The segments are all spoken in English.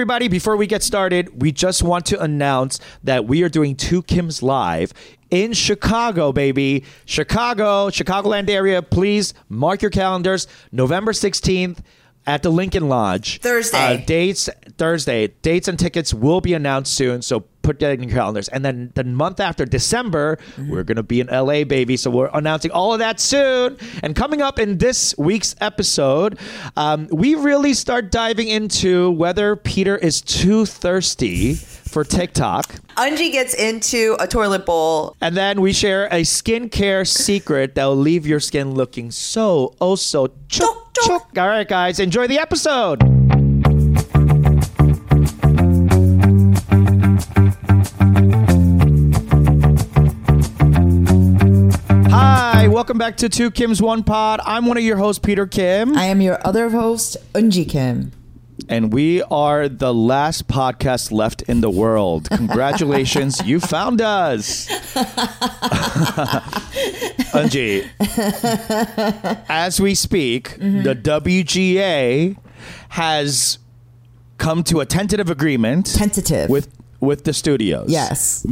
everybody. Before we get started, we just want to announce that we are doing Two Kims Live in Chicago, baby. Chicago, Chicagoland area. Please mark your calendars. November 16th at the Lincoln Lodge. Thursday. Uh, dates, Thursday. Dates and tickets will be announced soon. So put that in your calendars. And then the month after, December, we're going to be in LA, baby. So we're announcing all of that soon. And coming up in this week's episode, um, we really start diving into whether Peter is too thirsty for TikTok. Eunji gets into a toilet bowl. And then we share a skincare secret that will leave your skin looking so, oh, so chook. chook. All right, guys, enjoy the episode. Welcome back to Two Kim's One Pod. I'm one of your hosts, Peter Kim, I am your other host, Eunji Kim. and we are the last podcast left in the world. Congratulations, you found us. Eunji, as we speak, mm-hmm. the WGA has come to a tentative agreement Tentative. with with the studios. yes.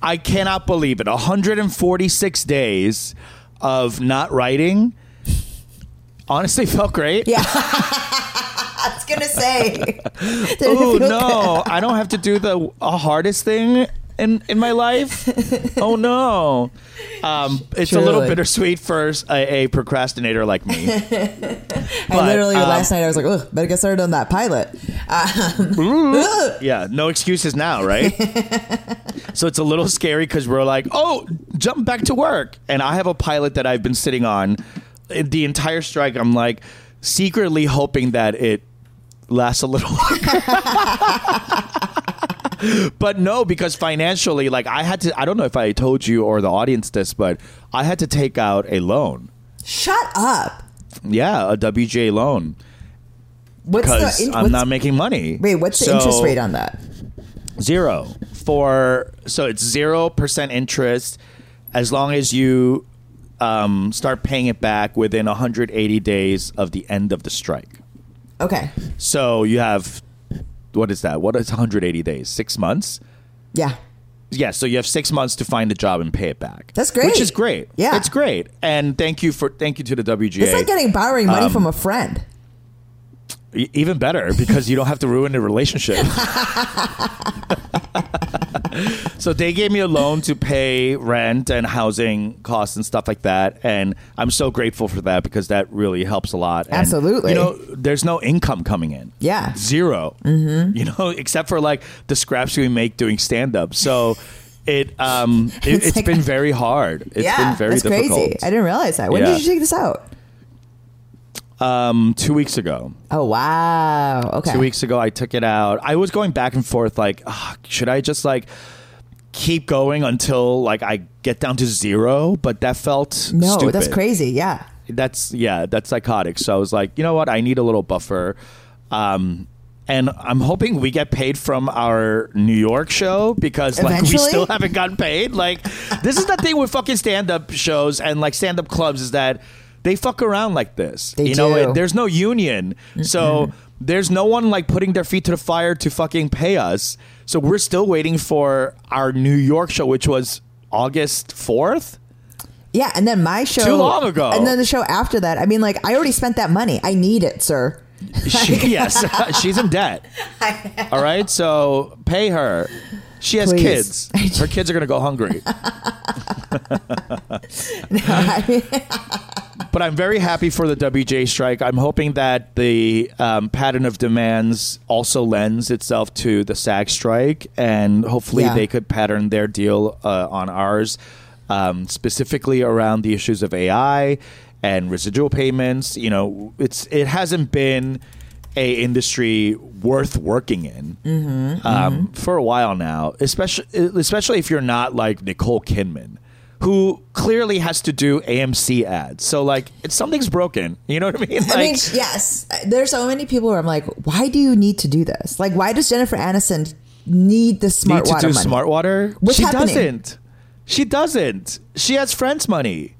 I cannot believe it. 146 days of not writing. Honestly, felt great. Yeah. I was gonna say. Oh no, I don't have to do the uh, hardest thing in in my life. oh no, um, it's a little bittersweet for a, a procrastinator like me. I But, literally um, last night I was like, "Ugh, better get started on that pilot." Um, yeah, no excuses now, right? so it's a little scary because we're like, oh, jump back to work, and I have a pilot that I've been sitting on the entire strike. I'm like secretly hoping that it lasts a little longer. But no, because financially, like I had to. I don't know if I told you or the audience this, but I had to take out a loan. Shut up. Yeah, a WJ loan What's because the in- I'm what's- not making money. Wait, what's the interest rate on that? Zero for so it's zero percent interest as long as you um, start paying it back within 180 days of the end of the strike. Okay. So you have what is that? What is 180 days? Six months. Yeah. Yeah, so you have six months to find a job and pay it back. That's great. Which is great. Yeah. it's great. And thank you for thank you to the WGA. It's like getting borrowing money Um, from a friend. Even better because you don't have to ruin the relationship. so they gave me a loan to pay rent and housing costs and stuff like that, and I'm so grateful for that because that really helps a lot. And, Absolutely. you know, there's no income coming in. Yeah. 0 Mm-hmm. You know, except for like the scraps we make doing stand up. So. It um it, It's it's like- been very hard. It's yeah, been very that's difficult. crazy. I didn't realize that. When Yeah. did you take this out? Um, two weeks ago. Oh wow. Okay. two weeks ago i took it out i was going back and forth like "Ah, should i just like keep going until like i get down to zero but that felt No, stupid. that's crazy. Yeah. that's yeah that's psychotic so i was like you know what i need a little buffer um and I'm hoping we get paid from our New York show because like we still haven't gotten paid. Like this is the thing with fucking stand up shows and like stand up clubs is that they fuck around like this. They you know, it- there's no union. So there's no one like putting their feet to the fire to fucking pay us. So we're still waiting for our New York show, which was August 4th. Yeah, and then my show Too long ago. and then the show after that. I mean, like I already spent that money. I need it, sir. She, yes, she's in debt. All right, so pay her. She has Please. kids. Her kids are going to go hungry. But I'm very happy for the WJ strike. I'm hoping that the um, pattern of demands also lends itself to the SAG strike, and hopefully Yeah. they could pattern their deal uh, on ours, um, specifically around the issues of AI and residual payments. You know, it's it hasn't been a industry worth working in um, for a while now, especially especially if you're not like Nicole Kidman, who clearly has to do AMC ads. So like, it's something's broken. You know what I mean? Like, I mean, yes, there's so many people where I'm like, why do you need to do this? Like, why does Jennifer Aniston need the smart need to water do money? smart water. What's she happening? doesn't. She doesn't. She has friends money,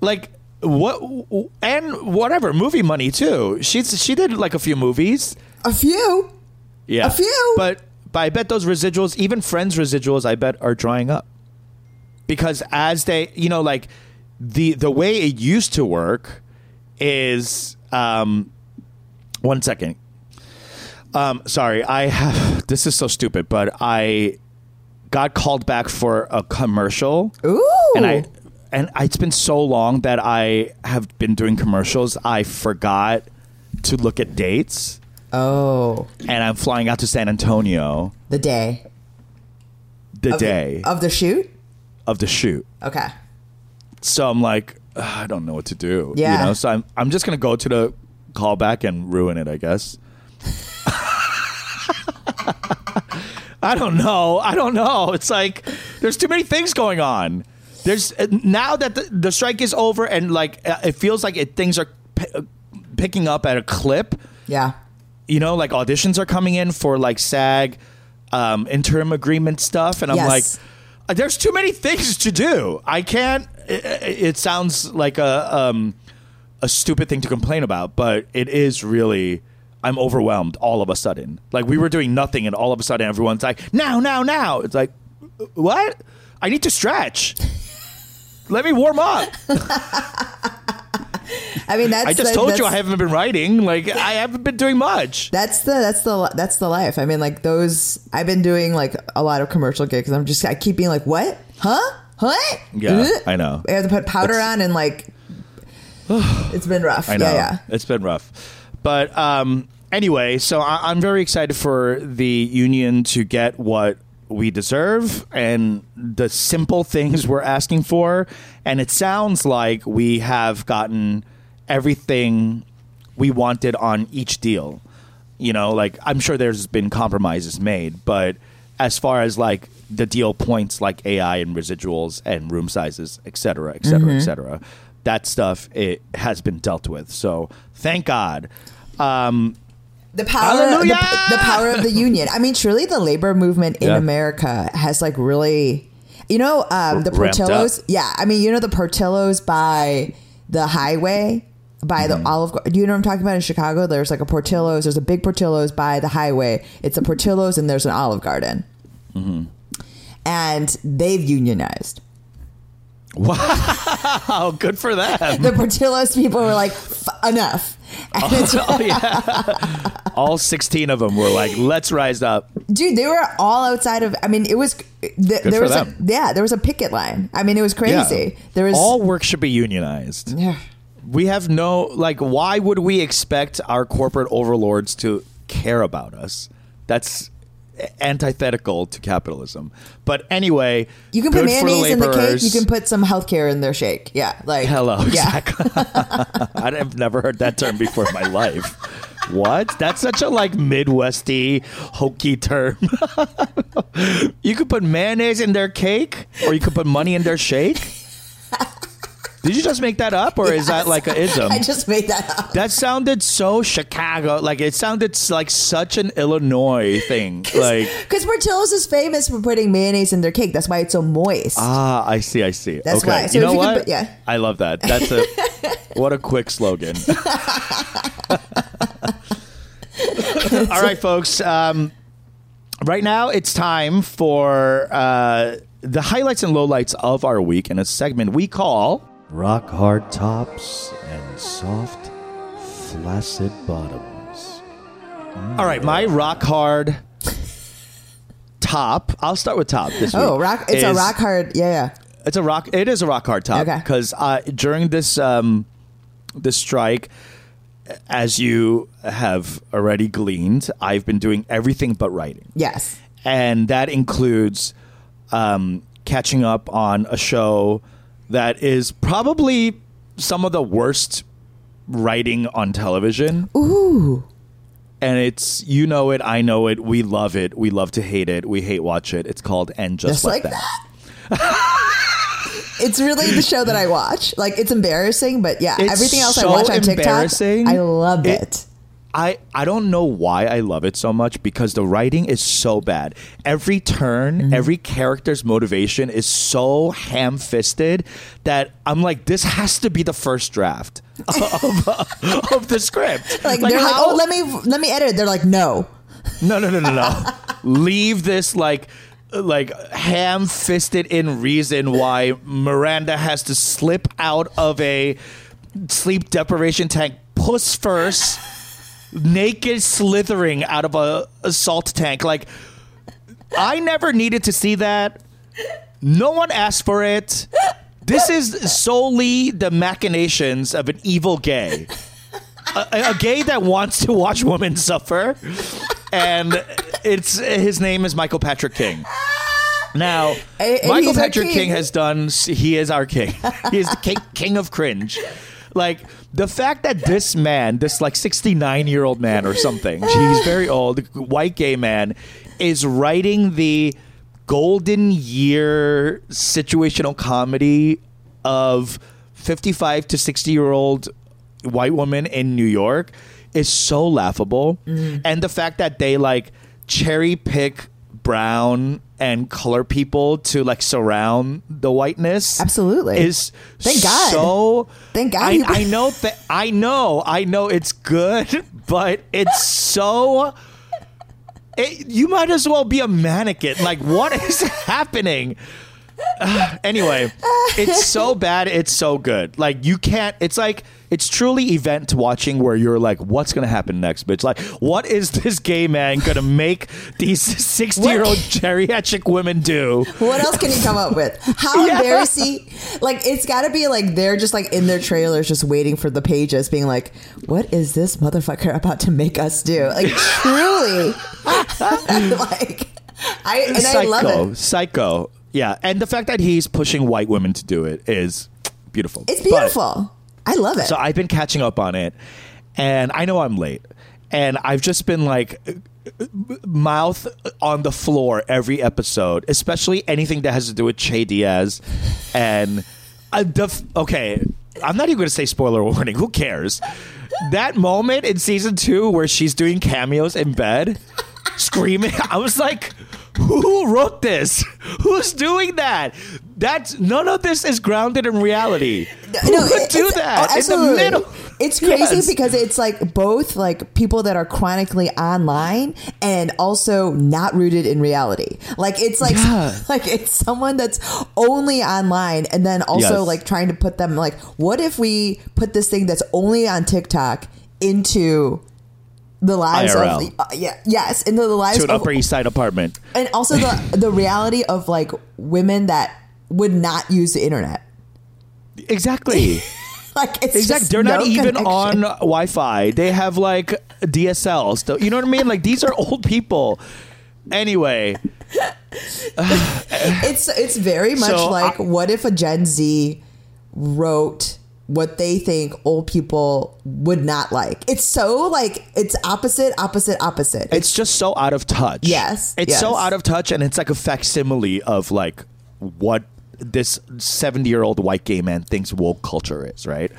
like what and whatever movie money too. She's she did like a few movies. A few. Yeah, A few. but but I bet those residuals, even Friends residuals, I bet are drying up because as they, you know, like the the way it used to work is um, one second. Um, sorry, I have this is so stupid, but I got called back for a commercial. Ooh. and I and it's been so long that I have been doing commercials. I forgot to look at dates, oh, and I'm flying out to San Antonio the day the of day the, of the shoot. Of the shoot. Okay. So I'm like, I don't know what to do. Yeah. You know, so I'm I'm just gonna go to the callback and ruin it, I guess. I don't know. I don't know. It's like there's too many things going on. There's uh, now that the, the strike is over and like uh, it feels like it, things are p- uh, picking up at a clip. Yeah. You know, like auditions are coming in for like SAG um, interim agreement stuff, and I'm Yes. like, there's too many things to do. I can't. It, it sounds like a um, a stupid thing to complain about, but it is really. I'm overwhelmed all of a sudden. Like we were doing nothing, and all of a sudden everyone's like, "Now, now, now!" It's like, what? I need to stretch. Let me warm up. I mean, that's I just told you I haven't been writing. Like I haven't been doing much. That's the that's the that's the life. I mean, like those. I've been doing like a lot of commercial gigs. I'm just I keep being like, what? Huh? What? Yeah, Uh? I know. I have to put powder It's- on and like. it's been rough. I know. Yeah, yeah. It's been rough. But um, anyway, so I- I'm very excited for the union to get what we deserve and the simple things we're asking for. And it sounds like we have gotten everything we wanted on each deal. You know, like I'm sure there's been compromises made, but as far as like the deal points like AI and residuals and room sizes, et cetera, et cetera, et cetera, that stuff it has been dealt with. So thank God. Um, The power, the, the power of the union. I mean, truly, the labor movement in Yeah. America has like really, you know, um, the Ramped up. Portillos. Yeah, I mean, you know, the Portillos by the highway, by Mm-hmm. the Olive. Gar- Do you know what I'm talking about in Chicago? There's like a Portillos. There's a big Portillos by the highway. It's a Portillos, and there's an Olive Garden, Mm-hmm. and they've unionized. Wow, good for them. The Portillos people were like, "F- enough. It's- oh, yeah. All 16 of them were like, let's rise up. dude they were all outside of i mean it was th- there was them. a yeah there was a picket line i mean it was crazy Yeah. there was All work should be unionized. yeah. We have no, like, why would we expect our corporate overlords to care about us? That's antithetical to capitalism. But anyway, you can put good for the mayonnaise in the cake you can put some healthcare in their shake yeah like Hello, yeah exactly. I've never heard that term before in my life. What? That's such a like Midwesty hokey term. you could put mayonnaise in their cake, or you could put money in their shake. Did you just make that up, or is that like a ism? i just made that up that sounded so Chicago. Like it sounded like such an Illinois thing. Like because portillo's is famous for putting mayonnaise in their cake that's why it's so moist ah, I see, I see. That's okay, why. So you know you what? put- yeah. I love that. That's a what a quick slogan. All right, folks. Um, right now, it's time for uh, the highlights and lowlights of our week in a segment we call Rock hard tops and soft, flaccid bottoms. All right, my rock hard top. I'll start with top this week. oh rock it's a rock hard yeah yeah It's a rock. It is a rock hard top Okay. because uh, during this um, this strike, as you have already gleaned, I've been doing everything but writing, yes and that includes um, catching up on a show that is probably some of the worst writing on television. ooh And it's you know it, I know it, we love it, we love to hate it, we hate watch it. It's called and just, just like, like that. that it's really the show that I watch. Like it's embarrassing, but yeah, It's everything else I watch on TikTok. I love It- it. I, I don't know why I love it so much because the writing is so bad. Every turn, Mm-hmm. every character's motivation is so ham fisted that I'm like, this has to be the first draft of, of the script. Like, they're like, oh, let me let me edit. It. They're like, no. No, no, no, no, no. Leave this like like ham-fisted in reason why Miranda has to slip out of a sleep deprivation tank puss first, naked slithering out of a, a salt tank. Like I never needed to see that. No one asked for it. This is solely the machinations of an evil gay. A, a gay that wants to watch women suffer. And it's his name is Michael Patrick King. Now, And- and Michael Patrick king. King has done he is our king. He is the king, king of cringe. Like the fact that this man, this like 69 year old man or something, he's very old, white gay man, is writing the golden year situational comedy of 55 to 60 year old white woman in New York is so laughable. Mm-hmm. And the fact that they like cherry pick brown and color people to like surround the whiteness Absolutely. is Thank God. so Thank God I, I know that I know I know it's good but it's so it, you might as well be a mannequin like what is happening anyway, it's so bad, it's so good. Like you can't. It's like it's truly event watching where you're like, what's gonna happen next, bitch? Like, what is this gay man gonna make these sixty year old geriatric women do? What else can you come up with? How Yeah. embarrassing! Like it's got to be like they're just like in their trailers, just waiting for the pages, being like, "What is this motherfucker about to make us do?" Like truly, like I and I psycho, love it. psycho. Yeah, and the fact that he's pushing white women to do it is beautiful. It's But- beautiful. I love it. So I've been catching up on it, and I know I'm late, and I've just been like mouth on the floor every episode, especially anything that has to do with Che Diaz, and uh, the f- okay. I'm not even going to say spoiler warning. Who cares? That moment in season two where she's doing cameos in bed, screaming. I was like, who wrote this? Who's doing that? That's none of this is grounded in reality. Who No, would it- do that oh, in the absolutely. middle? It's crazy Yes. because it's like both like people that are chronically online and also not rooted in reality. Like it's like Yeah. like it's someone that's only online and then also Yes. like trying to put them like what if we put this thing that's only on TikTok into the lives IRL. of the, uh, yeah yes into the lives to an of Upper East Side apartment. and also the the reality of like women that would not use the internet. Exactly. Like it's Exactly. They're not even connection. on Wi-Fi. They have like DSLs. So- You know what I mean? Like these are old people. Anyway, It's it's very much So, like I- what if a Gen Z wrote what they think old people would not like. It's so like it's opposite, opposite, opposite. it's just so out of touch. Yes, It's so out of touch and it's like a facsimile of like what this 70-year-old white gay man thinks woke culture is, right?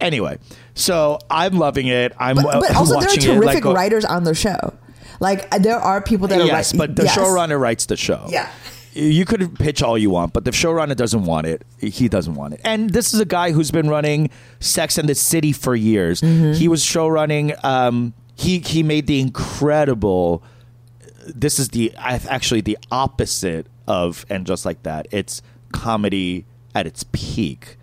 Anyway, so I'm loving it. I'm but, uh, but also there are watching it, like, terrific go- writing on the show. Like there are people that are yes, but the yes. showrunner writes the show. Yeah. You could pitch all you want, but the showrunner doesn't want it. He doesn't want it. And this is a guy who's been running Sex and the City for years. Mm-hmm. He was showrunning. Um, he he made the incredible. This is the actually the opposite of and just like that. It's comedy at its peak,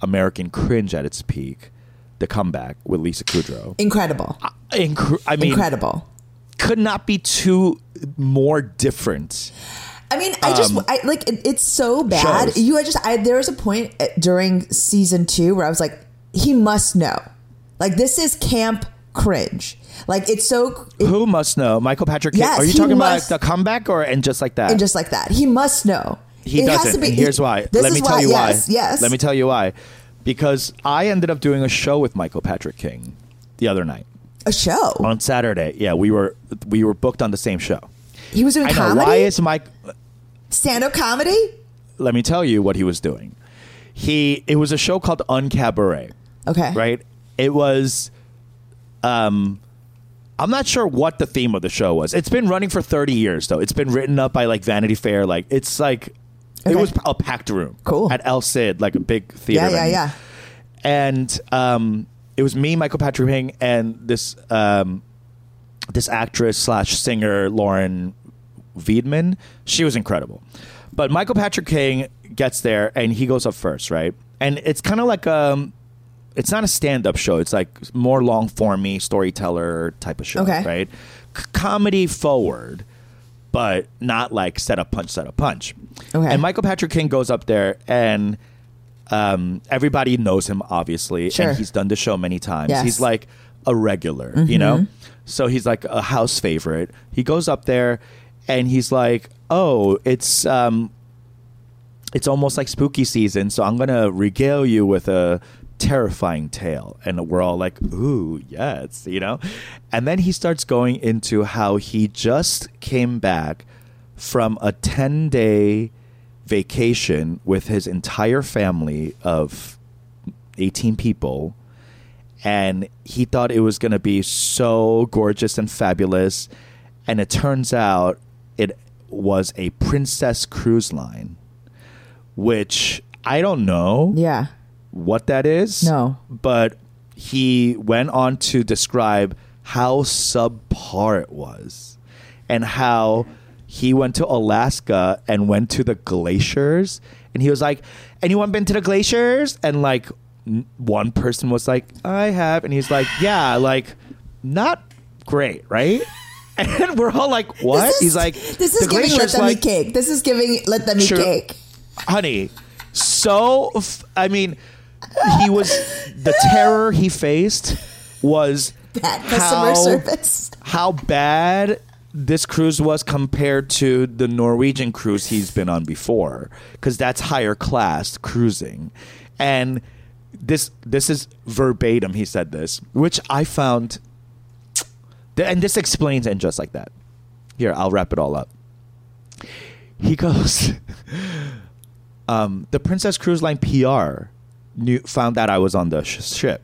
American cringe at its peak. The comeback with Lisa Kudrow. Incredible. Incre- I mean, Incredible. could not be two more different. I mean, I just Um, I like it, it's so bad. shows. You I just I there was a point during season 2 where I was like he must know. Like this is camp cringe. Like it's so it, Who must know? Michael Patrick. Yes, Are you talking must- about the comeback or and just like that? and just like that. He must know. He It doesn't. and here's why. Let me tell you why. Yes. Let me tell you why. Because I ended up doing a show with Michael Patrick King the other night a show. on Saturday. Yeah, we were we were booked on the same show. He was doing I know comedy. why is Mike. stand up comedy. Let me tell you what he was doing. He it was a show called Uncabaret. Okay. right? It was, um, I'm not sure what the theme of the show was. It's been running for 30 years, though. It's been written up by like Vanity Fair. Like it's like it was a packed room. Cool. at El Cid, like a big theater. Yeah, yeah, venue. yeah. And um, it was me, Michael Patrick King, and this um, this actress slash singer Lauren Weedman. She was incredible. But Michael Patrick King gets there and he goes up first, right? And it's kind of like um it's not a stand up show. It's like more long formy storyteller type of show, Okay. right? C- comedy forward, but not like set up punch, set up punch. Okay. And Michael Patrick King goes up there and um, everybody knows him obviously, Sure. and he's done the show many times. Yes. Mm-hmm. He's like a regular, you know. So he's like a house favorite. He goes up there, and he's like, "Oh, it's um, it's almost like spooky season, so I'm gonna regale you with a terrifying tale." And we're all like, "Ooh, yes," you know. And then he starts going into how he just came back from a ten day vacation with his entire family of 18 people and he thought it was going to be so gorgeous and fabulous and it turns out it was a princess cruise line which i don't know Yeah. What that is No. but he went on to describe how subpar it was and how he went to Alaska and went to the glaciers and he was like anyone been to the glaciers and like n- one person was like I have and he's like yeah like not great right and we're all like what he's like this is "The giving let them like, eat cake. This is giving let them eat Sure. cake. honey so f- i mean he was the terror he faced was Bad customer how, service. how bad this cruise was compared to the norwegian cruise he's been on before because that's higher class cruising. And this this is verbatim he said this which i found and this explains and just like that. Here i'll wrap it all up. He goes um, the Princess Cruise Line PR knew found out I was on the sh- ship.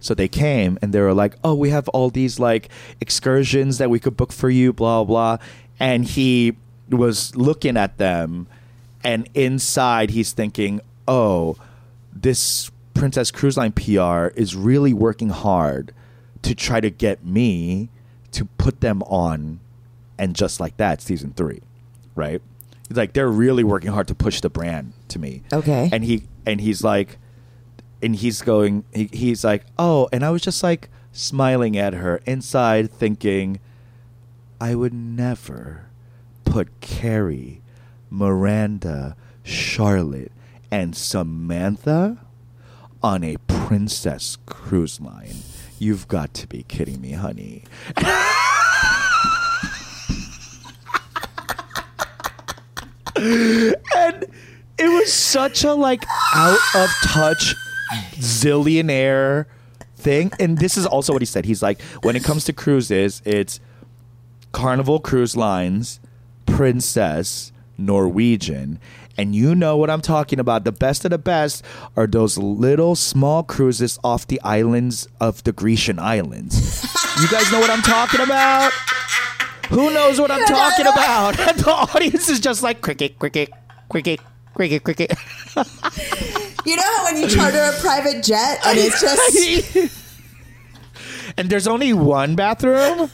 So they came and they were like, "Oh, we have all these like excursions that we could book for you, blah blah." And he was looking at them, and inside he's thinking, "Oh, this Princess Cruise Line PR is really working hard to try to get me to put them on, and just like that, season three, right?" Like, "They're really working hard to push the brand to me." Okay. and he and he's like and he's going he, he's like oh and i was just like smiling at her inside thinking i would never put carrie miranda charlotte and samantha on a princess cruise line. You've got to be kidding me honey. And it was such a like out of touch zillionaire thing. And this is also what he said. He's like when it comes to cruises it's carnival cruise lines princess norwegian. And you know what i'm talking about. The best of the best are those little small cruises off the islands of the grecian islands. You guys know what i'm talking about? Who knows what I'm talking about? The audience is just like cricket, cricket, cricket, cricket, cricket. You know how when you charter a private jet and it's just and there's only one bathroom.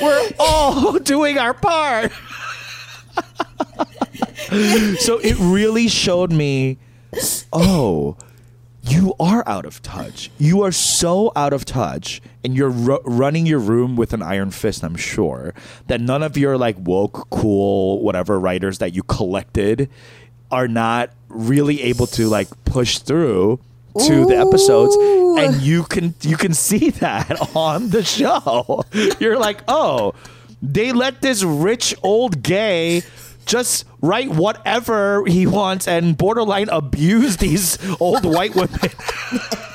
We're all doing our part. so it really showed me, oh, you are out of touch. You are so out of touch, and you're ru- running your room with an iron fist. I'm sure that none of your like woke, cool, whatever writers that you collected are not really able to like push through to the episodes and you can you can see that on the show. You're like oh they let this rich old gay just write whatever he wants and borderline abuse these old white women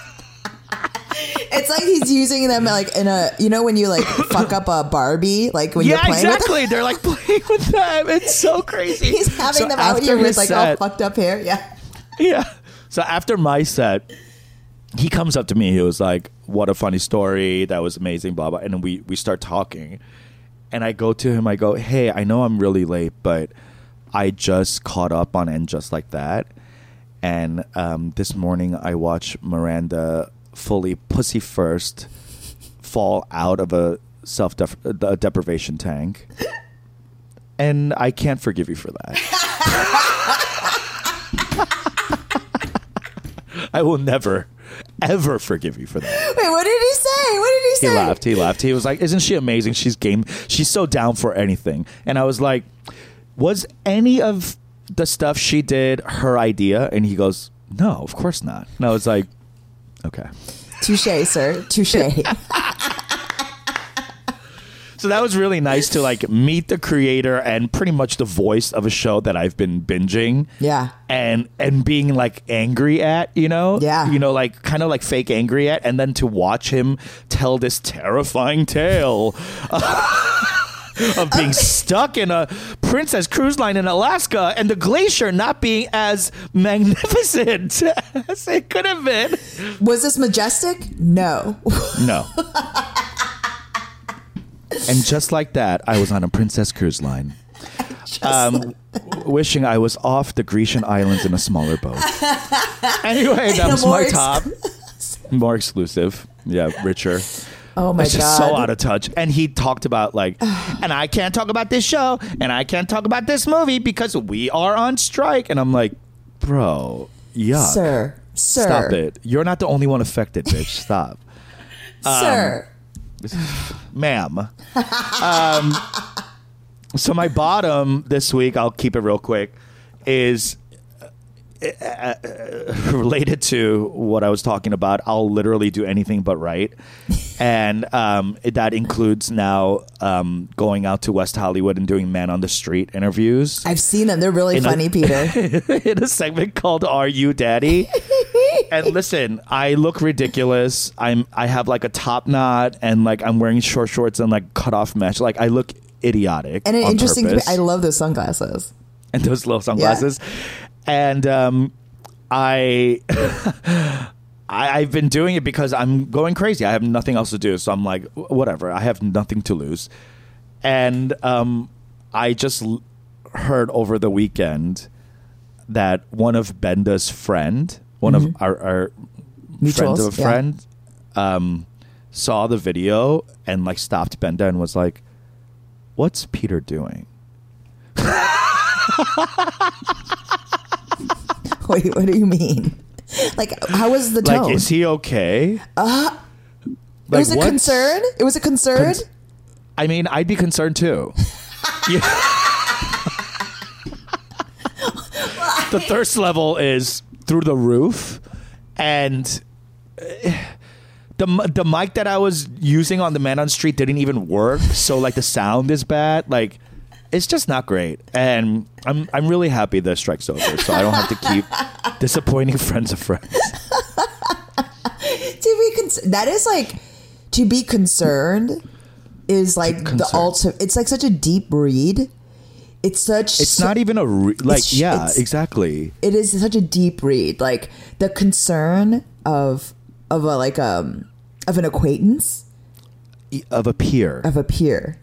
it's like he's using them like in a you know when you like fuck up a Barbie like when you're yeah playing with exactly they're like playing with them it's so crazy. He's having So them out after here with his like all set- fucked up hair. Yeah. Yeah. So after my set, he comes up to me. He was like, "What a funny story! That was amazing." Blah blah. And then we we start talking, and I go to him. I go, "Hey, I know I'm really late, but I just caught up on and just like that." And um, this morning, I watched Miranda fully pussy first fall out of a self deprivation tank, and I can't forgive you for that. I will never, ever forgive you for that. Wait, what did he say? What did he say? He laughed. He laughed. He was like, "Isn't she amazing? She's game. She's so down for anything." And I was like, "Was any of the stuff she did her idea?" And he goes, "No, of course not." And I was like, "Okay." Touche, sir. Touche. So that was really nice to like meet the creator and pretty much the voice of a show that I've been binging. Yeah. And and being like angry at, you know? Yeah. You know, like kind of like fake angry at and then to watch him tell this terrifying tale of being stuck in a Princess cruise line in Alaska and the glacier not being as magnificent as it could have been. Was this majestic? No. No. and just like that, I was on a Princess cruise line. Um, wishing I was off the Grecian islands in a smaller boat. Anyway, that was my ex- top. More exclusive. Yeah, richer. Oh my God. it's just god. so out of touch. And he talked about like, and I can't talk about this show, and I can't talk about this movie because we are on strike. And I'm like, bro, yuck. Sir. Sir. Stop it. You're not the only one affected, bitch. Stop. Sir. ma'am. um, so my bottom this week, I'll keep it real quick, is uh, uh, related to what I was talking about. I'll literally do anything but write, and um, that includes now um, going out to West Hollywood and doing man on the street interviews I've seen them. They're really In a- funny, Peter. in a segment called "Are You Daddy?" and listen, I look ridiculous. I'm I have like a top knot and like I'm wearing short shorts and like cut off mesh. Like I look idiotic. And an interesting. purpose. I love those sunglasses. and those little sunglasses. And um, I. I, I've been doing it because I'm going crazy. I have nothing else to do, so I'm like, whatever. I have nothing to lose, and um, I just l- heard over the weekend that one of Benda's friend, one of our, our friends Mutuals, of a yeah. friend, um, saw the video and like stopped Benda and was like, "What's Peter doing?" Wait, what do you mean? Like, how was the tone? Like, is he okay? Uh, it was a concern. It was a concern. Cons- I mean, I'd be concerned too. The thirst level is through the roof, and uh, the the mic that I was using on the Man on the Street didn't even work. So like the sound is bad. Like it's just not great. And I'm I'm really happy the strike's over, so I don't have to keep disappointing friends of friends. to be con- that is like to be concerned is like the concerned. ultimate. It's like such a deep read. It's such. It's not even a re- like yeah exactly. It is such a deep read. Like the concern of of a like um of an acquaintance of a peer, of a peer.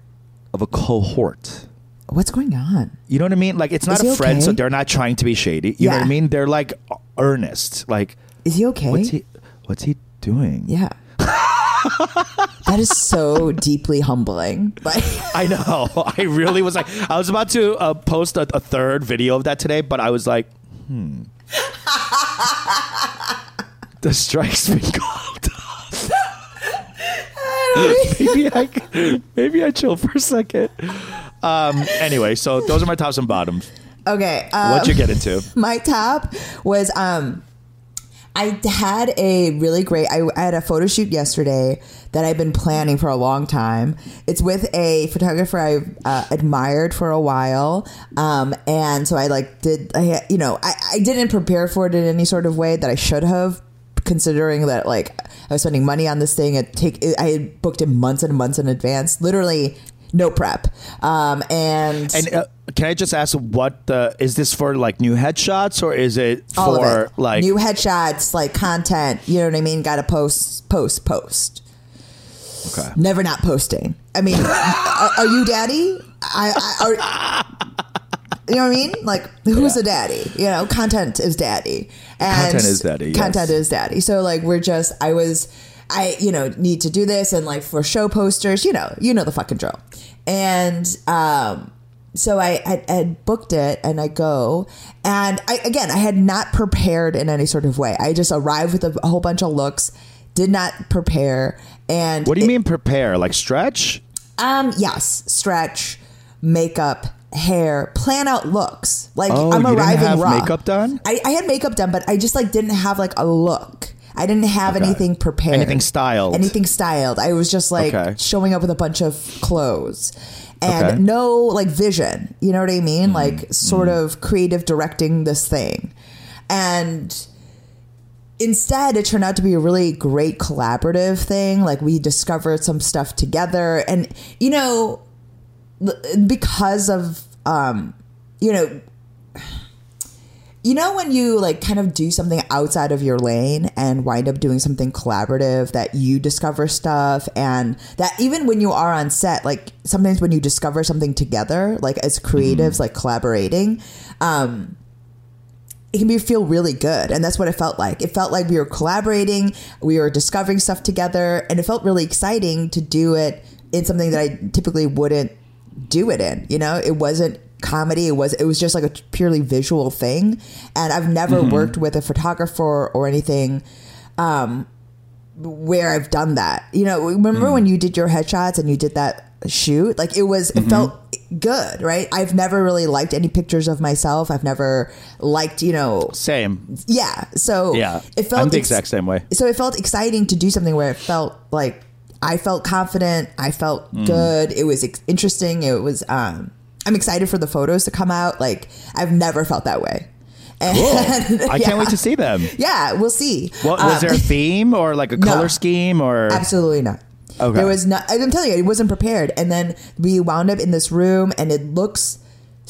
of a cohort. What's going on? You know what I mean? Like it's not a friend, so they're not trying to be shady. You know what I mean? They're like earnest. Like Is he okay? what's he what's he doing? Yeah. that is so deeply humbling. Like I know. I really was like I was about to uh, post a, a third video of that today, but I was like, hmm. the strike's been called. Maybe I maybe I chill for a second. Um. Anyway, so those are my tops and bottoms. okay, um, What'd you get into? my top was um I had a really great I, I had a photo shoot yesterday that I've been planning for a long time. It's with a photographer I've uh, admired for a while. Um and so I like did I you know, I, I didn't prepare for it in any sort of way that I should have considering that like I was spending money on this thing it take it, I had booked it months and months in advance. Literally no prep. Um and And uh, can I just ask what the is this for like new headshots or is it for it. like new headshots, like content. You know what I mean? Got to post, post, post. okay. Never not posting. I mean, are, are you daddy? I, I are, you know what I mean? Like, who's Yeah. a daddy? You know, content is daddy. And Content is daddy, yes. Content is daddy. So like, we're just. I was. I, you know, need to do this and like for show posters, you know, you know the fucking drill. And um so I I had booked it and I go and I again I had not prepared in any sort of way. I just arrived with a, a whole bunch of looks, did not prepare and What do you it- mean prepare? Like stretch? um, yes, stretch, makeup, hair, plan out looks. Like Oh, I'm arriving have raw. makeup done? I, I had makeup done, but I just like didn't have like a look. I didn't have Okay. anything prepared. Anything styled. Anything styled. I was just like Okay. showing up with a bunch of clothes. And Okay. Mm-hmm. no like vision. You know what I mean? Like sort of creative directing this thing. And instead it turned out to be a really great collaborative thing like we discovered some stuff together and you know because of um you know you know when you like kind of do something outside of your lane and wind up doing something collaborative that you discover stuff and that even when you are on set like sometimes when you discover something together like as creatives like collaborating um it can be feel really good. And that's what it felt like. It felt like we were collaborating we were discovering stuff together and it felt really exciting to do it in something that i typically wouldn't do it in you know it wasn't comedy it was it was just like a purely visual thing and i've never mm-hmm. worked with a photographer or anything um where I've done that. You know, remember mm. when you did your headshots and you did that shoot? Like it was, it mm-hmm. felt good, right? I've never really liked any pictures of myself. I've never liked, you know, Same. yeah. So Yeah. it felt I'm the ex- exact same way. So it felt exciting to do something where it felt like I felt confident. I felt Mm. good. It was ex- interesting. It was. um I'm excited for the photos to come out. Like I've never felt that way. And, I can't wait to see them. Yeah, we'll see. What, was Um, there a theme or like a No. color scheme or Absolutely not. Okay. There was not. I'm telling you, it wasn't prepared. And then we wound up in this room, and it looks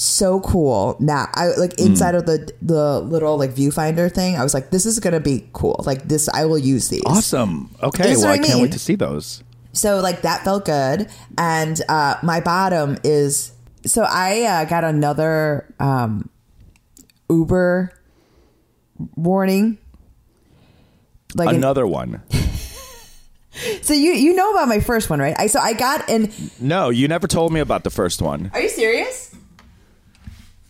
so cool. Now, I like Hmm. inside of the the little like viewfinder thing. I was like, this is gonna be cool. Like this, I will use these. awesome? Okay, well I I can't wait to see those. So like that felt good. And uh, my bottom is so I uh, got another um, Uber warning. Like an- Another one. so you you know about my first one, right? I so I got an. No, you never told me about the first one. Are you serious?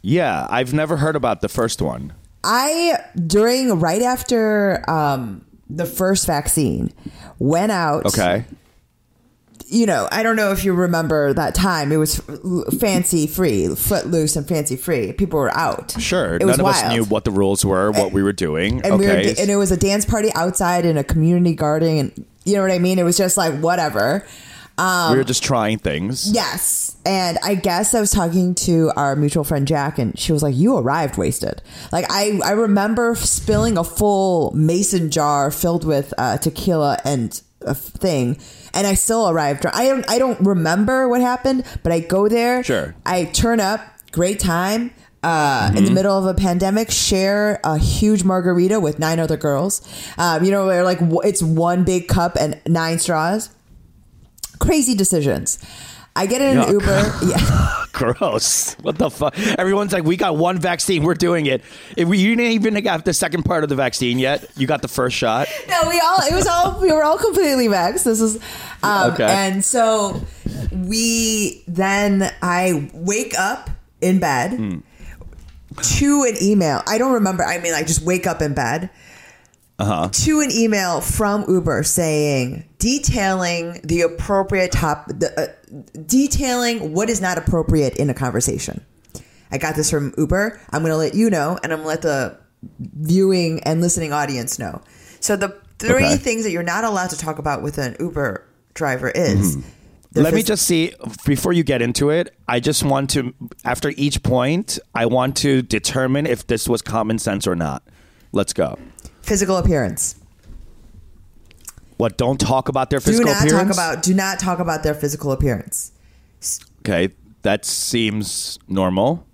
Yeah, I've never heard about the first one. I during right after um, the first vaccine went out. Okay. You know, I don't know if you remember that time. It was fancy free, footloose and fancy free. People were out. Sure. it None of wild. us knew what the rules were, what we were doing. and we were, and it was a dance party outside in a community garden, and you know what I mean. It was just like whatever. Um, we were just trying things. Yes. And I guess I was talking to our mutual friend Jack, and she was like, You arrived wasted. Like, I, I remember spilling a full mason jar filled with uh, tequila and a thing, and I still arrived. I don't, I don't remember what happened, but I go there. Sure. I turn up, great time. Uh, in the middle of a pandemic, share a huge margarita with nine other girls. Um, you know, where like w- it's one big cup and nine straws crazy decisions. I get in an Yuck. Uber. Yeah. Gross. What the fuck? Everyone's like, we got one vaccine. We're doing it. If we, you didn't even have the second part of the vaccine yet. You got the first shot. No, we all it was all we were all completely vexed. This is um Okay. and so we then I wake up in bed Hmm. to an email. I don't remember. I mean, I just wake up in bed. Uh-huh. To an email from Uber saying detailing the appropriate top, the, uh, detailing what is not appropriate in a conversation. I got this from Uber. I'm going to let you know, and I'm going to let the viewing and listening audience know. So the three Okay. things that you're not allowed to talk about with an Uber driver is. Mm-hmm. Let me just see before you get into it. I just want to, after each point, I want to determine if this was common sense or not. Let's go. Physical appearance. What? Don't talk about their physical Do not appearance. talk about. Do not talk about their physical appearance. Okay, that seems normal.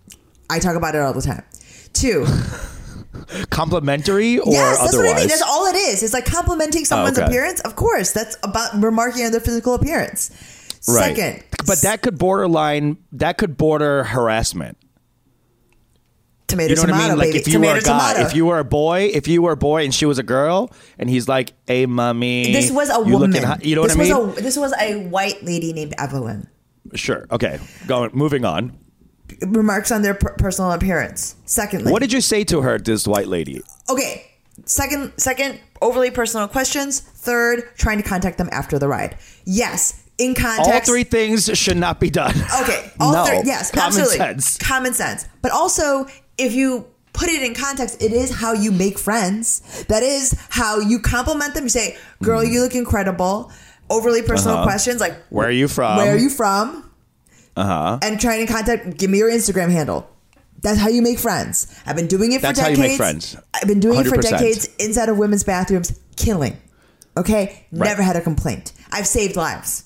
I talk about it all the time. Two. Complimentary or yes, that's otherwise? what I mean. That's all it is. It's like complimenting oh, someone's okay. appearance. Of course, that's about remarking on their physical appearance. right. Second, but that could borderline. That could border harassment. Tomato, You know what tomato, I mean? Like baby. if you tomato, were a guy, tomato. if you were a boy, if you were a boy and she was a girl, and he's like, "Hey, mommy," this was a woman. you know this what I mean? Was a, this was a white lady named Evelyn. sure. Okay. Going. Moving on. Remarks on their per- personal appearance. Secondly, What did you say to her, this white lady? okay. Second, second, overly personal questions. Third, trying to contact them after the ride. Yes, in context. All three things should not be done. Okay. All no. three. Yes, Common absolutely. sense. Common sense. But also, if you put it in context, it is how you make friends. That is how you compliment them. You say, "Girl, you look incredible." Overly personal. Uh-huh. questions like, Where are you from? "Where are you from?" Uh huh. And trying to contact. Give me your Instagram handle. That's how you make friends. I've been doing it for That's how decades. you make friends. I've been doing it for decades inside of women's bathrooms, killing. Okay, never had a complaint. I've saved lives.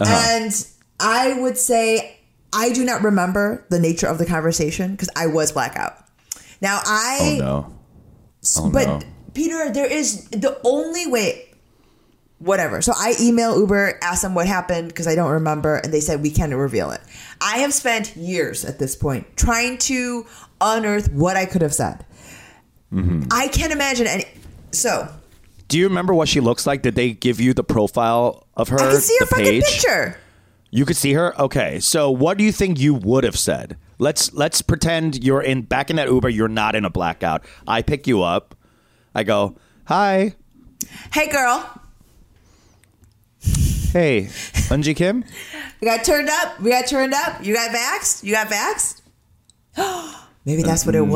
Uh-huh. And I would say I do not remember the nature of the conversation because I was blackout. Now Oh I, no. Oh, but no. Peter, there is the only way. Whatever. So I email Uber, ask them what happened because I don't remember, and they said we can't reveal it. I have spent years at this point trying to unearth what I could have said. Mm-hmm. I can't imagine any. So Do you remember what she looks like? Did they give you the profile of her? I can see her the fucking page? picture. You could see her. Okay, so what do you think you would have said? Let's let's pretend you're in back in that Uber. You're not in a blackout. I pick you up. I go, hi, Hey, girl. hey, Eunji Kim. We got turned up. We got turned up. You got vaxxed? You got vaxxed? Maybe that's what it mm, No.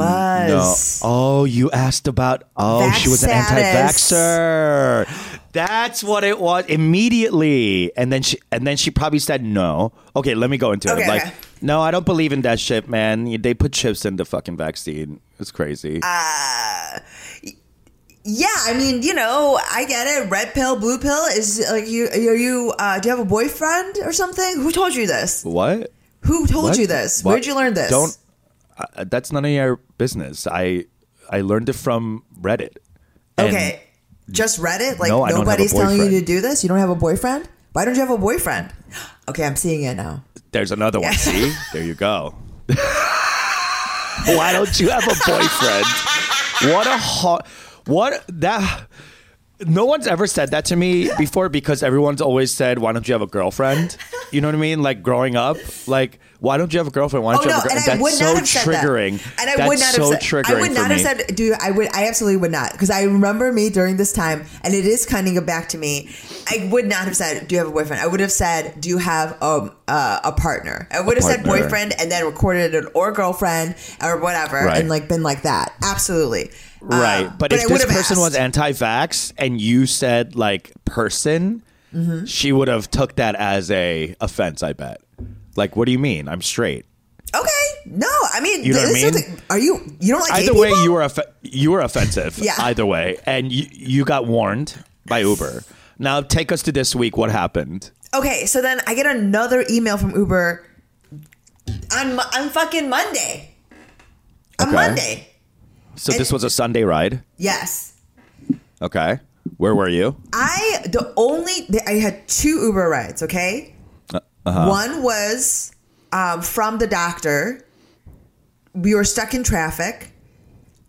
was. Oh, you asked about. Oh, Vax she was an status. anti-vaxxer. That's what it was immediately. And then she and then she probably said no. Okay, let me go into Okay, it. Like, okay. no, I don't believe in that shit, man. They put chips in the fucking vaccine. It's crazy. Uh, Yeah, I mean, you know, I get it. Red pill, blue pill is like you. Are you? Uh, do you have a boyfriend or something? Who told you this? what? Who told What? you this? What? Where'd you learn this? Don't. Uh, that's none of your business. I I learned it from Reddit. And Okay, just read it. Like No, I don't have a nobody's telling you to do this. You don't have a boyfriend. Why don't you have a boyfriend? Okay, I'm seeing it now. There's another one. See, there you go. Why don't you have a boyfriend? What a hot. What that. No one's ever said that to me before because everyone's always said, "Why don't you have a girlfriend?" You know what I mean? Like growing up, like, "Why don't you have a girlfriend? Why don't Oh you no, have a and girlfriend?" I would That's so triggering. that. And I That's would not so have said. triggering I would not have me. said, dude. I would. I absolutely would not because I remember me during this time, and it is kind coming back to me. I would not have said, "Do you have a boyfriend?" I would have said, "Do you have um, uh, a partner?" I would have said boyfriend, and then recorded it or girlfriend or whatever, Right. and like been like that. Absolutely. Right. Um, but, I if this person was anti-vax and you said like person, Mm-hmm. she would have took that as a offense. I bet. Like, what do you mean? I'm straight. okay, no, I mean, You know what I mean? the- are you? You don't like Either way, people? you were off- you were offensive. Yeah. Either way, and you you got warned by Uber. Now take us to this week. What happened? Okay, so then I get another email from Uber on on fucking Monday. On Okay. Monday, So this was a Sunday ride. yes. Okay. Where were you? I the only I had two Uber rides. Okay, Uh-huh. one was um, from the doctor. We were stuck in traffic,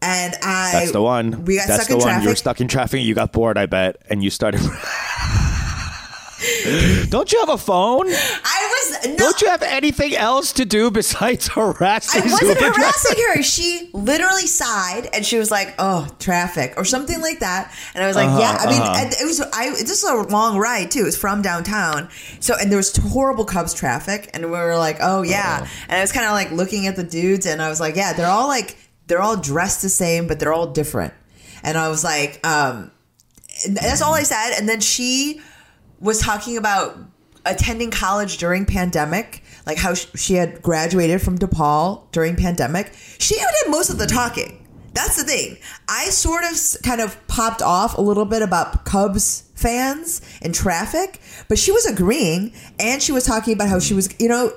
and I That's the one. We got That's stuck the in one. traffic. You were stuck in traffic. You got bored. I bet, and you started. Don't you have a phone? I was no. Don't you have anything else to do besides harass I wasn't harassing her. She literally sighed and she was like, "Oh, traffic" or something like that. And I was like, Uh-huh, "Yeah." I mean, uh-huh. it was. I this was a long ride too. It was from downtown. So and there was horrible Cubs traffic, and we were like, "Oh yeah." And I was kind of like looking at the dudes, and I was like, "Yeah, they're all like they're all dressed the same, but they're all different." And I was like, um, that's all I said. And then she was talking about attending college during pandemic, like how she had graduated from DePaul during pandemic. She did most of the talking. That's the thing. I sort of kind of popped off a little bit about Cubs fans and traffic, but she was agreeing and she was talking about how she was, you know,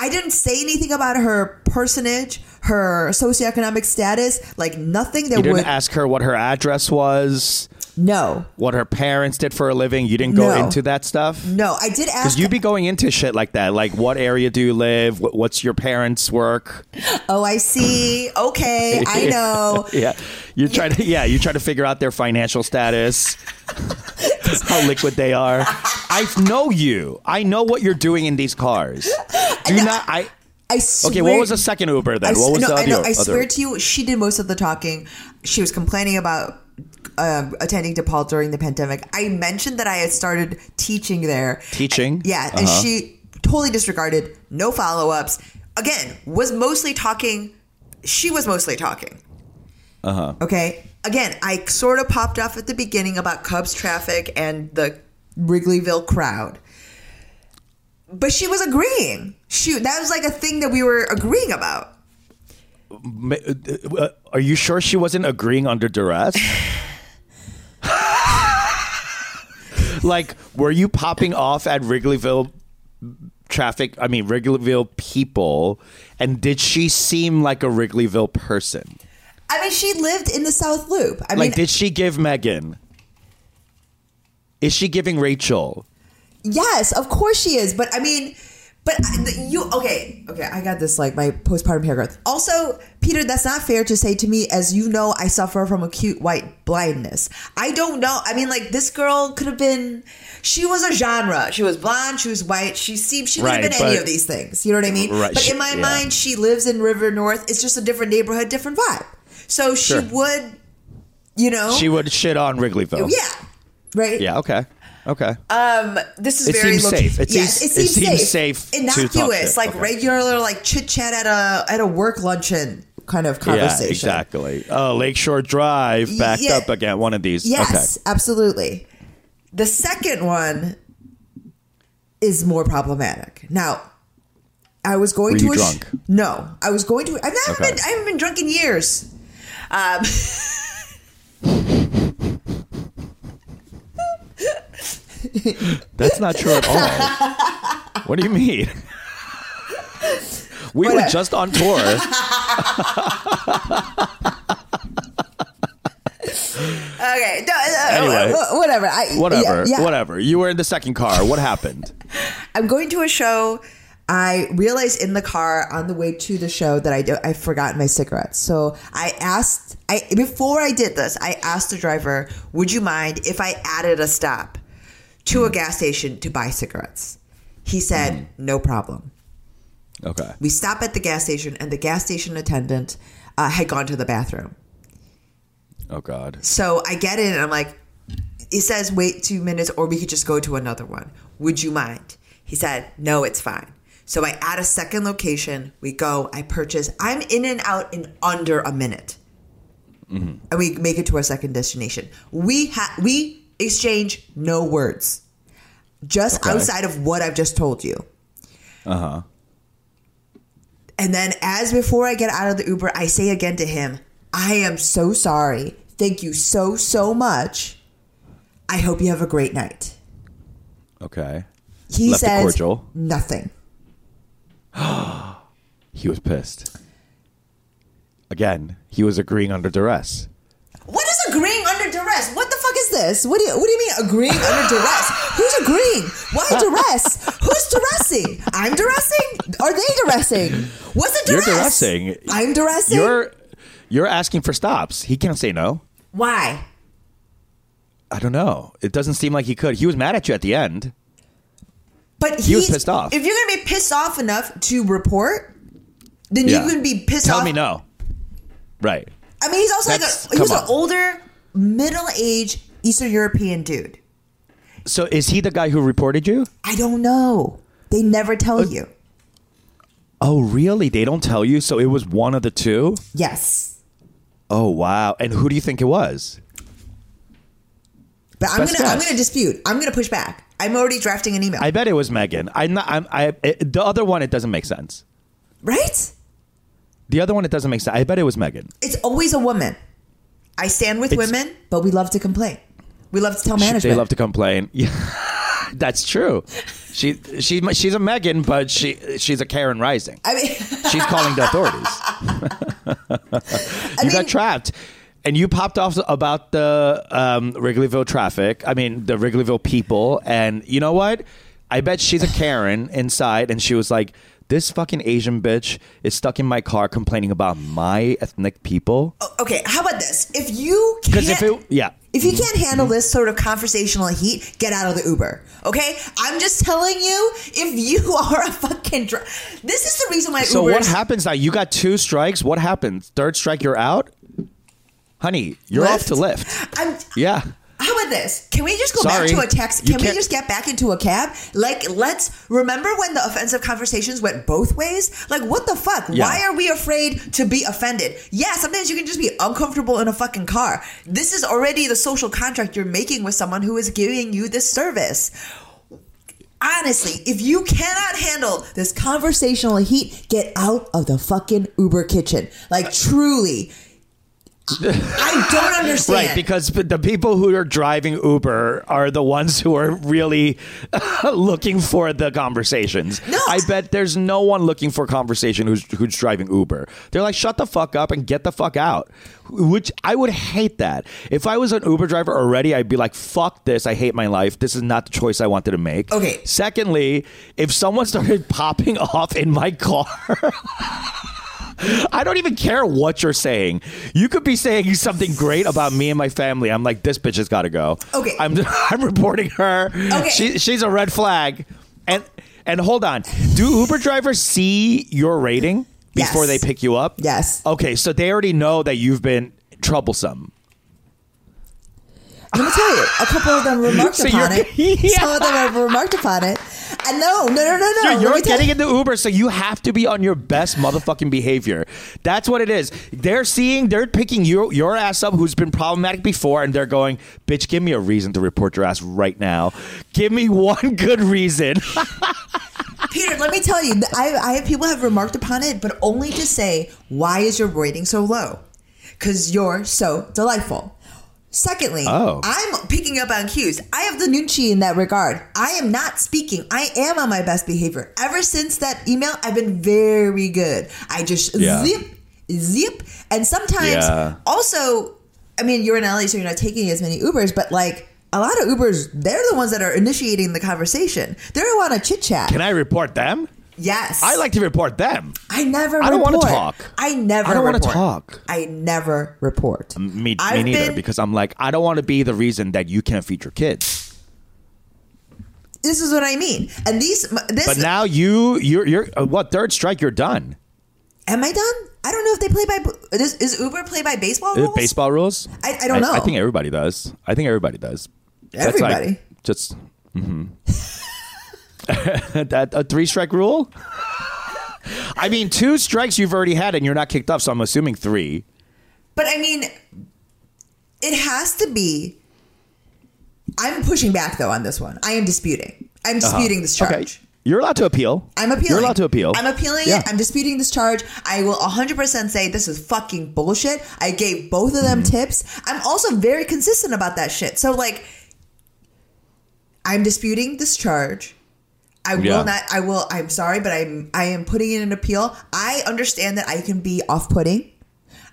I didn't say anything about her personage, her socioeconomic status, like nothing that You didn't would ask her what her address was. No, What her parents did for a living? You didn't go No. into that stuff? no. I did ask. Because you'd be going into shit like that. Like, what area do you live? What's your parents' work? oh, I see. Okay, I know. Yeah, you try to. Yeah, you try to figure out their financial status, how liquid they are. I know you. I know what you're doing in these cars. Do you not? I. I swear. Okay, what was the second Uber then? I, what was no, the I, other? know, I other- swear to you, she did most of the talking. She was complaining about um, attending DePaul during the pandemic. I mentioned that I had started teaching there. Teaching? Yeah, and Uh-huh. she totally disregarded, no follow ups. Again, was mostly talking. She was mostly talking. Uh huh. Okay. Again, I sort of popped off at the beginning about Cubs traffic and the Wrigleyville crowd. But she was agreeing. She that was like a thing that we were agreeing about. Uh, Are you sure she wasn't agreeing under duress? like, were you popping off at Wrigleyville traffic? I mean, Wrigleyville people, and did she seem like a Wrigleyville person? I mean, she lived in the South Loop. I Like, mean, did she give Megan? Is she giving Rachel? yes, of course she is. But I mean, but you okay? Okay, I got this like my postpartum hair growth. Also, Peter, that's not fair to say to me. As you know, I suffer from acute white blindness. I don't know. I mean, like this girl could have been. She was a genre. She was blonde. She was white. She seemed she could Right, have been any of these things. You know what I mean? Right, But she- in my yeah. mind, she lives in River North. It's just a different neighborhood, different vibe. So she Sure. would, you know, She would shit on Wrigleyville. yeah, right, Yeah. Okay. Okay. Um, this is It very seems safe. It yes, seems- it seems, it seems safe, safe to talk innocuous, like Okay. regular, like chit chat at a at a work luncheon kind of conversation. Yeah, exactly. Oh, Lakeshore Drive backed Yeah. up again. One of these. Yes, Okay. absolutely. The second one is more problematic. Now, I was going Were to you a sh- drunk? no, I was going to. I've never Okay. been. I haven't been drunk in years. Um, That's not true at all. what do you mean? We were What- just on tour. okay, no, uh, Anyway. wh- whatever. I, Whatever. yeah, yeah. Whatever. You were in the second car. What happened? I'm going to a show. I realized in the car on the way to the show that I do, I forgot my cigarettes. So I asked, I before I did this, I asked the driver, "Would you mind if I added a stop to a gas station to buy cigarettes?" He said, "No problem." Okay. We stop at the gas station, and the gas station attendant uh, had gone to the bathroom. Oh God. So I get in and I'm like, it says wait two minutes or we could just go to another one. Would you mind? He said, no, it's fine. So I add a second location. We go, I purchase. I'm in and out in under a minute. And we make it to our second destination. We ha- we exchange no words. Just Okay. outside of what I've just told you. Uh huh. And then, as before I get out of the Uber, I say again to him, I am so sorry. Thank you so, so much. I hope you have a great night. Okay. He Left says cordial. nothing. He was pissed. Again, he was agreeing under duress. What is agreeing under duress? What the fuck is this? What do you, what do you mean agreeing under duress? Who's agreeing? Why duress? Who's duressing? I'm duressing? Are they duressing? What's the You're duress? duressing. I'm duressing? You're you're asking for stops. He can't say no. Why? I don't know. It doesn't seem like he could. He was mad at you at the end. But He was pissed off. If you're gonna be pissed off enough to report, then Yeah. you can be pissed Tell off. Tell me no. Right. I mean, he's also That's- like a, he was come an older, middle-aged Eastern European dude. So is he the guy who reported you? I don't know. They never tell uh, you. Oh, really? They don't tell you. So it was one of the two. Yes, Oh, wow. And who do you think it was? but I'm Best gonna I'm gonna dispute. I'm gonna push back. I'm already drafting an email. I bet it was Megan. I'm not. I'm. I. It, the other one, it doesn't make sense. right? The other one, it doesn't make sense. I bet it was Megan. It's always a woman. I stand with It's- women, but we love to complain. We love to tell management. They love to complain. Yeah, that's true. She she she's a Megan, but she she's a Karen Rising. I mean, She's calling the authorities. You mean, got trapped. and you popped off about the um, Wrigleyville traffic. I mean, the Wrigleyville people. And you know what? I bet she's a Karen inside, and she was like, "This fucking Asian bitch is stuck in my car complaining about my ethnic people." Okay, how about this? If you Because if it, yeah, if you mm-hmm. can't handle mm-hmm. this sort of conversational heat, get out of the Uber. Okay, I'm just telling you. If you are a fucking, dr- this is the reason why So Uber. what happens now? You got two strikes. What happens? Third strike, you're out. Honey, you're off to Lyft. I'm, Yeah. How about this? Can we just go Sorry. back to a text? Can we just get back into a cab? Like, let's remember when the offensive conversations went both ways? Like, what the fuck? Yeah. Why are we afraid to be offended? Yeah, sometimes you can just be uncomfortable in a fucking car. This is already the social contract you're making with someone who is giving you this service. Honestly, if you cannot handle this conversational heat, get out of the fucking Uber kitchen. Like, truly. I don't understand. Right, because the people who are driving Uber are the ones who are really looking for the conversations. No. I bet there's no one looking for conversation who's who's driving Uber. They're like, shut the fuck up and get the fuck out. Which I would hate that. If I was an Uber driver already, I'd be like, fuck this. I hate my life. This is not the choice I wanted to make. Okay. Secondly, if someone started popping off in my car. I don't even care what you're saying. You could be saying something great about me and my family. I'm like, this bitch has got to go. Okay. I'm I'm reporting her. Okay. She, she's a red flag. And and hold on. Do Uber drivers see your rating before Yes. they pick you up? Yes. Okay, so they already know that you've been troublesome. Let me tell you, a couple of them remarked So upon it. Some of them have remarked upon it. And no, no, no, no, no. You're, you're getting you- in the Uber, so you have to be on your best motherfucking behavior. That's what it is. They're seeing, they're picking your your ass up, who's been problematic before, and they're going, "Bitch, give me a reason to report your ass right now. Give me one good reason." Peter, let me tell you, I, I have people have remarked upon it, but only to say, why is your rating so low? Because you're so delightful. Secondly, Oh. I'm picking up on cues. I have the Nunchi in that regard. I am not speaking. I am on my best behavior. Ever since that email, I've been very good. I just Yeah. zip, zip. And sometimes Yeah. also, I mean, you're in LA, so you're not taking as many Ubers, but like, a lot of Ubers, they're the ones that are initiating the conversation. They don't want to chit chat. Can I report them? Yes. I like to report them. I never. I don't wanna talk. I never. I don't wanna talk. I never report. Me, me neither, been- because I'm like, I don't want to be the reason that you can't feed your kids. This is what I mean. And these. This. But now you, you're, you're uh, what third strike? You're done. am I done? I don't know if they play by. Is, is Uber play by baseball rules? Baseball rules? I- I don't know. I think everybody does. I think everybody does. That's like Everybody. just mhm. that a three strike rule. I mean, two strikes you've already had, and you're not kicked off. So I'm assuming three. But I mean, it has to be. I'm pushing back though on this one. I am disputing. I'm disputing this charge. Uh-huh. Okay, you're allowed to appeal. I'm appealing. You're allowed to appeal. I'm appealing Yeah. it. I'm disputing this charge. I will 100% say this is fucking bullshit. I gave both of them Mm-hmm. tips. I'm also very consistent about that shit. So, like, I'm disputing this charge. I will Yeah. not. I will. I'm sorry, but I'm. I am putting in an appeal. I understand that I can be off-putting.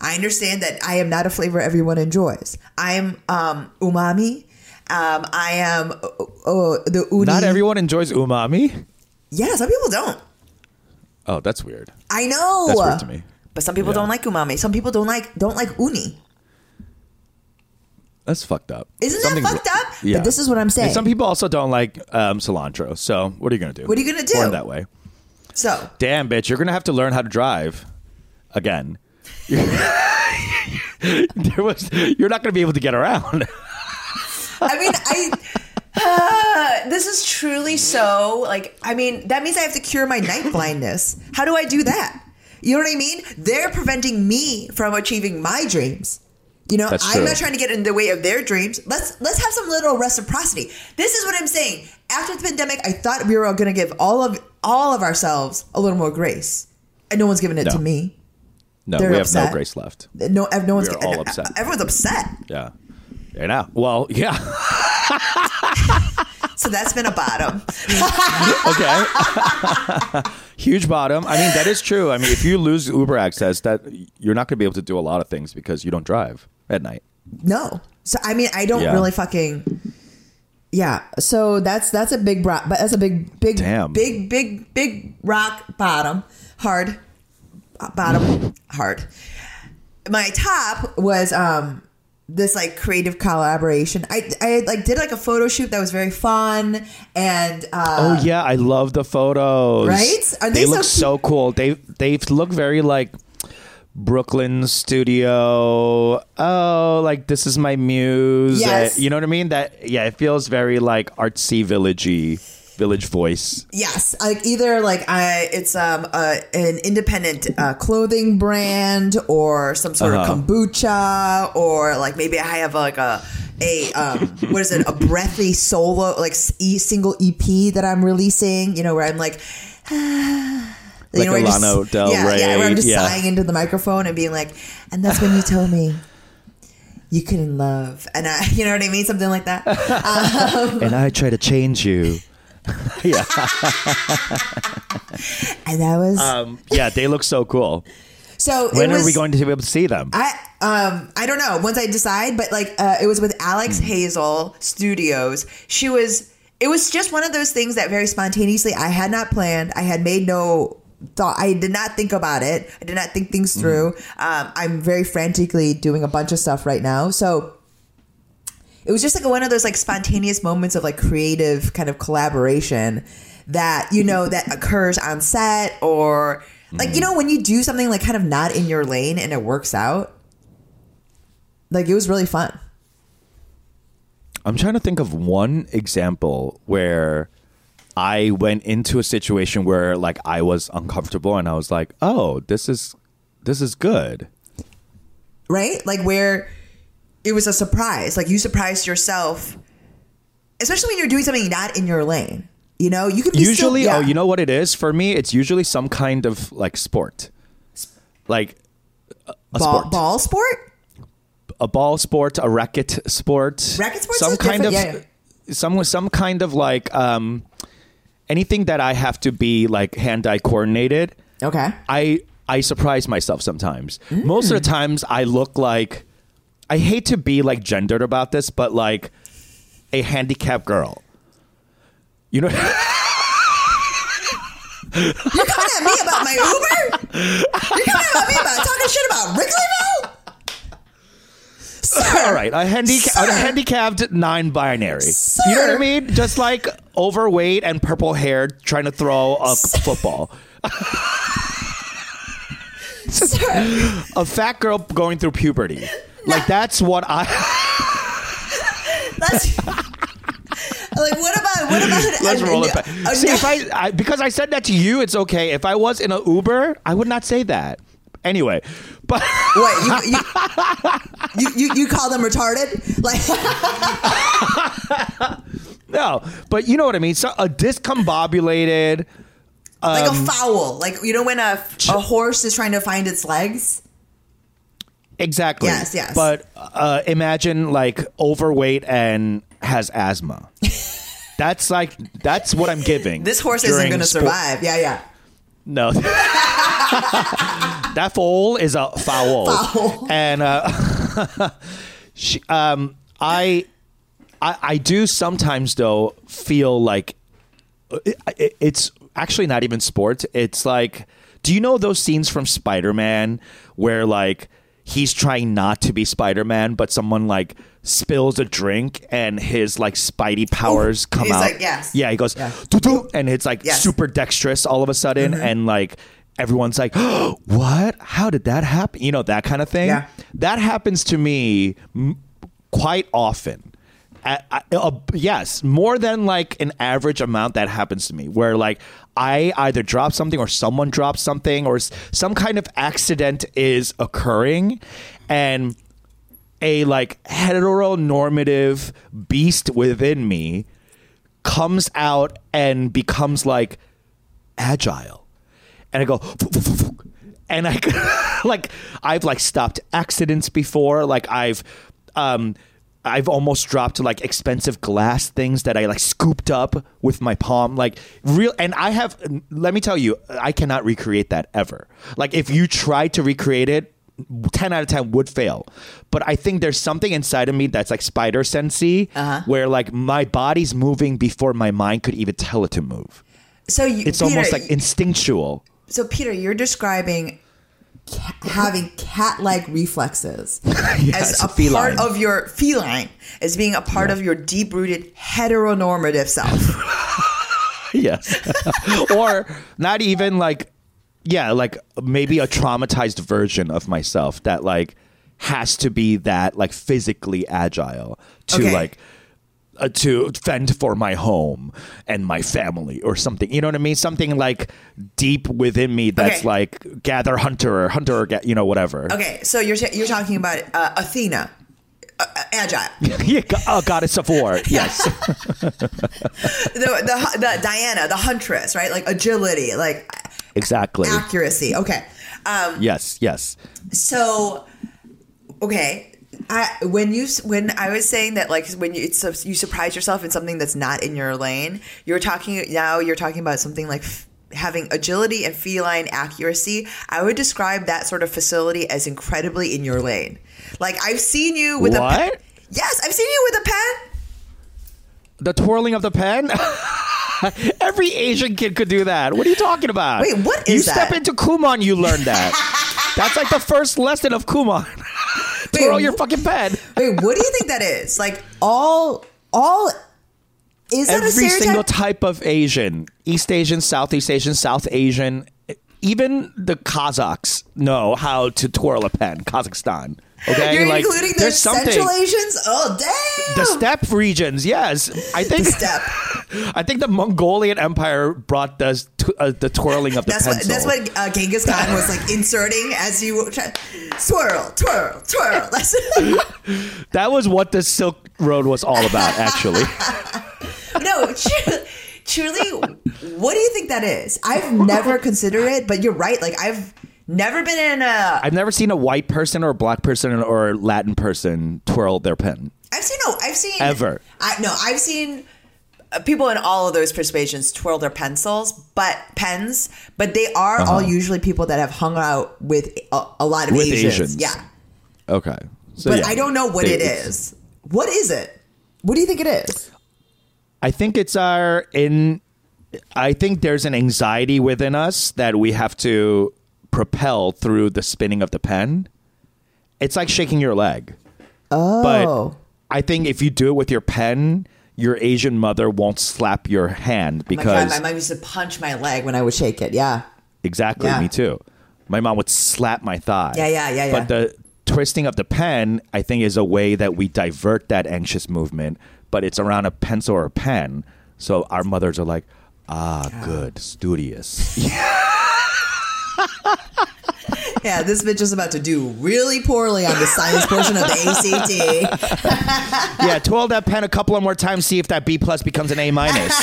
I understand that I am not a flavor everyone enjoys. I am um, umami. Um, I am uh, the uni. Not everyone enjoys umami. Yeah, some people don't. Oh, that's weird. I know. That's weird to me. But some people Yeah. don't like umami. Some people don't like don't like uni. That's fucked up. Isn't that fucked up? Yeah. But this is what I'm saying. And some people also don't like um, cilantro. So what are you gonna do? What are you gonna do? Born that way. So Damn, bitch, you're gonna have to learn how to drive again. there was, you're not gonna be able to get around. I mean, I. Uh, this is truly so like I mean that means I have to cure my night blindness. How do I do that? You know what I mean? They're preventing me from achieving my dreams. You know, I'm not trying to get in the way of their dreams. Let's let's have some little reciprocity. This is what I'm saying. After the pandemic, I thought we were all going to give all of all of ourselves a little more grace, and no one's giving it No. to me. No, They're we have no grace left. No, no one's. All uh, upset. Everyone's upset. Yeah. Yeah. Now, well, yeah. So that's been a bottom. Okay. Huge bottom. I mean, that is true. I mean, if you lose Uber access, that you're not going to be able to do a lot of things because you don't drive. At night. No. So I mean, I don't Yeah. really fucking. Yeah, so that's that's a big rock, but that's a big big Damn. Big, big, big rock bottom, hard bottom, hard. My top was um this like creative collaboration. I I like did like a photo shoot that was very fun and uh oh yeah, I love the photos. Right? Are they they look so so cool. They they look very like Brooklyn studio. Oh, like this is my muse. Yes. Uh, you know what I mean? That yeah, it feels very like artsy villagey village voice. Yes, like either like I, it's um uh, an independent uh, clothing brand or some sort Uh-huh. of kombucha or like maybe I have like a a um what is it a breathy solo like e- single EP that I'm releasing. You know where I'm like. you Like know, where I Lana Del yeah, yeah, where I'm just yeah. sighing into the microphone and being like, and that's when you told me you couldn't love, and I, you know what I mean, something like that. and I try to change you. yeah. And that was Um, yeah, they look so cool. so. When it are we going to be able to see them? I um I don't know. Once I decide, but like uh, it was with. Alex Hazel Studios. She was. It was just one of those things that very spontaneously I had not planned. I had made no thought. I did not think about it. I did not think things Hmm. through. Um, I'm very frantically doing a bunch of stuff right now. So it was just like one of those like spontaneous moments of like creative kind of collaboration that you know that occurs on set or like you know when you do something like kind of not in your lane and it works out like it was really fun I'm trying to think of one example where I went into a situation where like I was uncomfortable and I was like, "Oh, this is this is good." right like where it was a surprise like you surprised yourself especially when you're doing something not in your lane you know you can be still- Usually, yeah. oh, you know what it is for me? It's usually some kind of like sport. Like a, a ball, sport. ball sport a ball sport, a racket sport, Racket sports some kind of different, yeah, some some kind of like um, anything that I have to be like hand-eye coordinated. okay I I surprise myself sometimes. Most of the times, I look like I hate to be like gendered about this, but like a handicapped girl. You know, You're coming at me about my Uber? You're coming at me about talking shit about Wrigleyville? all right, a, handica- a handicapped non-binary. You know what I mean? Just like overweight and purple hair, trying to throw a football. Sir, a fat girl going through puberty. Like that's what I. that's like what about what about Let's a- roll it back. See, if I, I because I said that to you, it's okay. If I was in an Uber, I would not say that. Anyway, but Wait, you, you, you, you, call them retarded? Like, no, but you know what I mean. So a discombobulated. like Um, a foul. Like, you know when a, a horse is trying to find its legs? Exactly. Yes, yes. But uh, imagine like overweight and has asthma. that's like that's what I'm giving. This horse isn't going to survive. Yeah, yeah. No. that foal is a foul. Foul. And uh, she, um, I, I, I do sometimes though feel like it, it- it's actually not even sports. It's like, do you know those scenes from Spider Man where like he's trying not to be Spider Man, but someone like spills a drink and his like Spidey powers come He's out? like, yes. Yeah, he goes, Yeah. And it's like Yes. super dexterous all of a sudden, mm-hmm. and like everyone's like, "What? How did that happen?" You know that kind of thing. Yeah. That happens to me m- quite often. I- I- uh, yes, more than like an average amount that happens to me, where like I either drop something or someone drops something or some kind of accident is occurring, and a like heteronormative beast within me comes out and becomes like agile. And i go and i like i've like stopped accidents before. Like i've um I've almost dropped like expensive glass things that I like scooped up with my palm, like real. And I have, let me tell you, I cannot recreate that ever. Like if you try to recreate it, 10 out of 10 would fail. But I think there's something inside of me that's like spider sensey Uh-huh. where like my body's moving before my mind could even tell it to move. So you, It's Peter, almost like instinctual. so Peter, you're describing Ca- having cat-like reflexes. Yes, as a feline. part of your feline, as being a part of your deep-rooted heteronormative self. yes. or not even like yeah, like maybe a traumatized version of myself that like has to be that like physically agile to Okay. like uh, to fend for my home and my family or something. You know what I mean? Something like deep within me that's Okay. like gather hunter or hunter or ga- you know whatever. Okay, so you're you're talking about uh, Athena, uh, uh, agile, yeah, oh, goddess of war. Yes. the, the the Diana, the huntress, right? Like agility, like exactly. accuracy. Okay, um, Yes, yes. so okay. I, when you when I was saying that like when you it's, you surprise yourself in something that's not in your lane, you're talking now you're talking about something like f- having agility and feline accuracy. I would describe that sort of facility as incredibly in your lane. Like I've seen you with a pen. Yes, I've seen you with a pen. The twirling of the pen? Every Asian kid could do that. What are you talking about? Wait, what You is step that? into Kumon, you learn that. That's like the first lesson of Kumon. Twirl Wait, your fucking pen. Wait, what do you think that is? Like All, all. Is that a Every stereotype? single type of Asian, East Asian, Southeast Asian, South Asian, even the Kazakhs know how to twirl a pen. Kazakhstan. Okay, you're like including the there's something. Central Asians? Oh damn! The steppe regions, yes. I think The steppe. I think the Mongolian Empire brought the uh, the twirling of the That's what pencil. that's what uh, Genghis Khan was like inserting as you try, swirl, twirl, twirl. That was what the Silk Road was all about, actually. no, truly, truly. What do you think that is? I've never considered it, but you're right. Like I've never been in a. I've never seen a white person or a black person or a Latin person twirl their pen. I've seen no. I've seen Ever. I no. I've seen uh, people in all of those persuasions twirl their pencils, but pens. But they are all usually people that have hung out with a, a lot of Uh-huh. With Asians. Asians. Yeah, Okay. So, but yeah, I don't know what they- it is. What is it? What do you think it is? I think it's our in. I think there's an anxiety within us that we have to propel through the spinning of the pen. It's like shaking your leg. Oh, But I think if you do it with your pen, your Asian mother won't slap your hand Oh my God, because my mom used to punch my leg when I would shake it, yeah. Exactly, Yeah. me too. My mom would slap my thigh. Yeah, yeah, yeah, yeah. But the twisting of the pen, I think, is a way that we divert that anxious movement, but it's around a pencil or a pen. So our mothers are like, ah, good, studious. Yeah, this bitch is about to do really poorly on the science portion of the ACT. yeah, twirl that pen a couple of more times, see if that B plus becomes an A minus.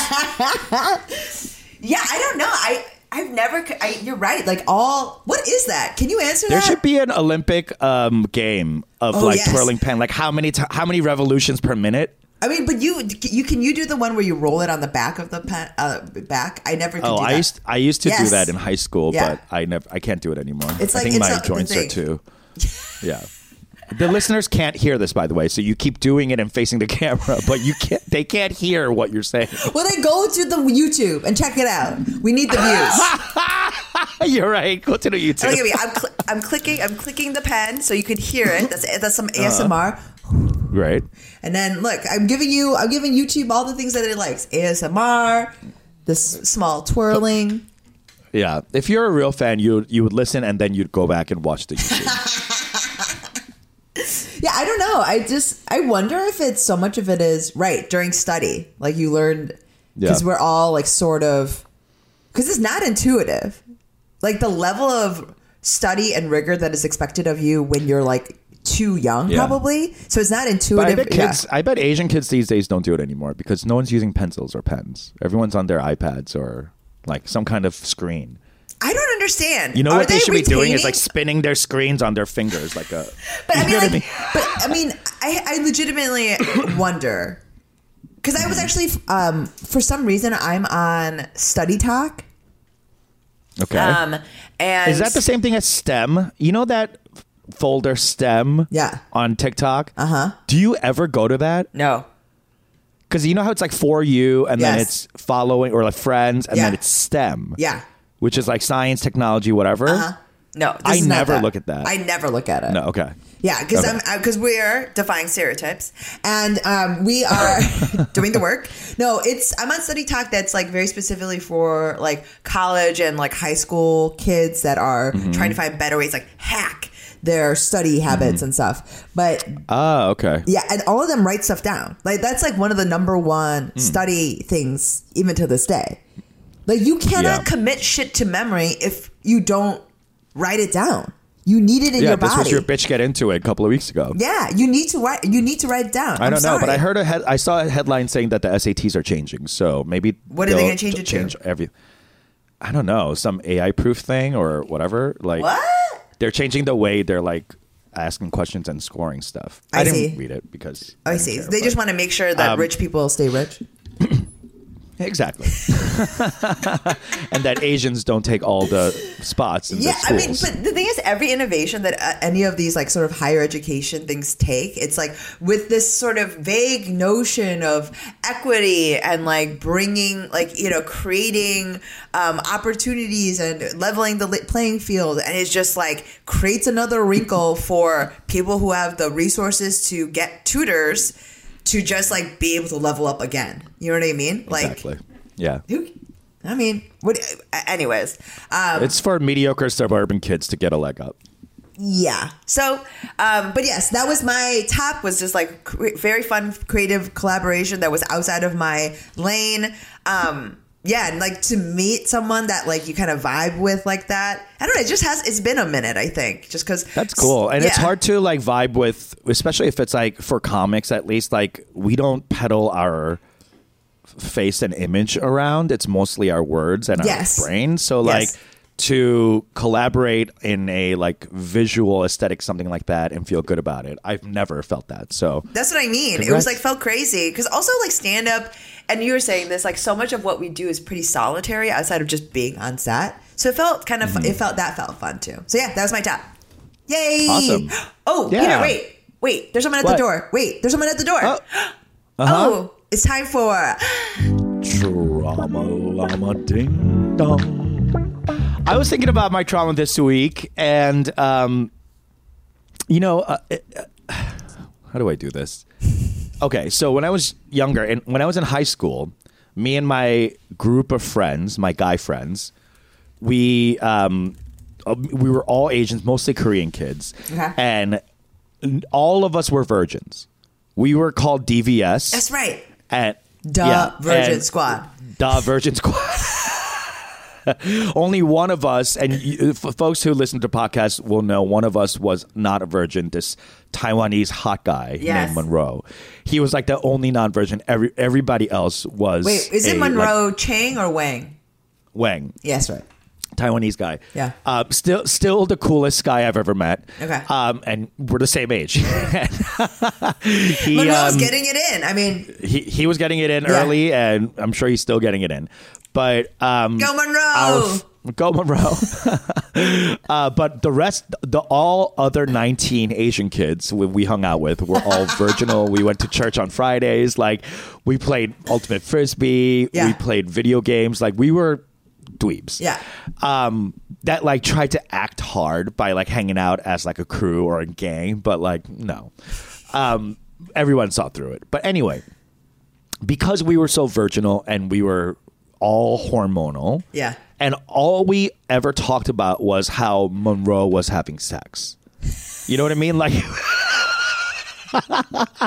Yeah, I don't know. I I've never. I, you're right. Like all. What is that? Can you answer that? There that? should be an Olympic um, game of Oh, like yes. twirling pen, like how many t- how many revolutions per minute. I mean, but you you can you do the one where you roll it on the back of the pen uh, back? I never could Oh, do that. I used I used to do that in high school, Yeah. but I never I can't do it anymore. It's I like- think it's my joints are too. Yeah. The listeners can't hear this, by the way, so you keep doing it and facing the camera, but you can't. They can't hear what you're saying. well, then go to the YouTube and check it out. We need the views. you're right. Go to the YouTube. Look at me. I'm, cl- I'm clicking. I'm clicking the pen so you can hear it. That's that's some Uh-huh. ASMR. Right. And then look, I'm giving you. I'm giving YouTube all the things that it likes. ASMR. This small twirling. Yeah. If you're a real fan, you you would listen and then you'd go back and watch the YouTube. Yeah, I don't know. I just I wonder if it's so much of it is right during study, like you learned because Yeah. we're all like sort of because it's not intuitive. Like the level of study and rigor that is expected of you when you're like too young, Yeah. probably. So it's not But I intuitive. bet kids, I bet Asian kids these days don't do it anymore because no one's using pencils or pens. Everyone's on their iPads or like some kind of screen. I don't understand. You know Are what they, should be doing is like spinning their screens on their fingers, like a. But I mean, know what like, but I mean, I, I legitimately wonder because I was actually, um, for some reason, I'm on StudyTok. Okay. Um, and Is that the same thing as STEM? You know that folder stem Yeah. on TikTok. Uh huh. Do you ever go to that? No. Because you know how it's like for you and then it's following or like friends and then it's STEM. Yeah. Which is like science, technology, whatever. Uh huh. No. I never look at that. I never look at it. No, okay. Yeah, because Okay. I'm because we're defying stereotypes, and um, we are doing the work. No, it's I'm on StudyTok that's like very specifically for like college and like high school kids that are Mm-hmm. trying to find better ways, like hack their study habits Mm-hmm. and stuff. But Oh, okay. yeah, and all of them write stuff down. Like that's like one of the number one Hmm. study things, even to this day. Like you cannot Yeah. commit shit to memory if you don't write it down. You need it in yeah, your this body. was your bitch get into it a couple of weeks ago. Yeah, you need to write. You need to write it down. I don't know, but. I heard a head, I saw a headline saying that the SATs are changing. So maybe What are they gonna change it to? change Every, I don't know, some AI proof thing or whatever. Like What? they're changing the way they're like asking questions and scoring stuff. I, I didn't see. read it because I didn't see. care, they just want to make sure that Um, rich people stay rich. Exactly, and that Asians don't take all the spots in Yeah, the I mean, but the thing is, every innovation that uh, any of these like sort of higher education things take, it's like with this sort of vague notion of equity and like bringing, like you know, creating um, opportunities and leveling the playing field, and it's just like creates another wrinkle for people who have the resources to get tutors to just like be able to level up again. You know what I mean? Like, exactly, yeah. who? I mean, what? Anyways, um, It's for mediocre suburban kids to get a leg up. Yeah. So, um, but yes, that was my top. Was just like cre- very fun, creative collaboration that was outside of my lane. Um, yeah, and like to meet someone that like you kind of vibe with like that. I don't know. It just has. It's been a minute. I think just because That's cool. And it's hard to like vibe with, especially if it's like for comics at least, like we don't peddle our face and image around. It's mostly our words and Yes. our brain. So like Yes. to collaborate in a like visual aesthetic, something like that and feel good about it. I've never felt that. So That's what I mean. It was like felt crazy because also like stand up, and you were saying this like so much of what we do is pretty solitary outside of just being on set. So it felt kind of Mm-hmm. it felt that felt fun too. So yeah, that was my top. Yay! Awesome. Oh, Yeah. Peter, wait, wait. There's someone at What? the door. Wait, there's someone at the door. Oh. Oh, Uh-huh. it's time for Trauma llama ding dong. I was thinking about my trauma this week, and um, you know, uh, uh, how do I do this? Okay, so when I was younger, and when I was in high school, me and my group of friends, my guy friends, we um, uh, we were all Asians, mostly Korean kids, Okay. and all of us were virgins. We were called DVS. that's right. And Duh, yeah, Virgin and- Squad. Duh, Virgin Squad. Only one of us, and you, f- folks who listen to podcasts will know one of us was not a virgin. This Taiwanese hot guy Yes. named Monroe. He was like the only non-virgin. Every everybody else was. Wait, is it a, like, Monroe Chang or Wang? Wang, Yes, right. Taiwanese guy. Yeah. Uh, still, still the coolest guy I've ever met. Okay. Um, and we're the same age. he, Monroe's um, getting it in. I mean, he he was getting it in Yeah. early, and I'm sure he's still getting it in. But um, Go Monroe! our- go Monroe! uh, but the rest, the all other 19 Asian kids we, we hung out with were all virginal. we went to church on Fridays. Like we played ultimate frisbee. Yeah. We played video games. Like we were dweebs yeah. um, that like tried to act hard by like hanging out as like a crew or a gang, but like no, um, everyone saw through it. But anyway, because we were so virginal and we were all hormonal, Yeah. and all we ever talked about was how Monroe was having sex. You know what I mean? Like.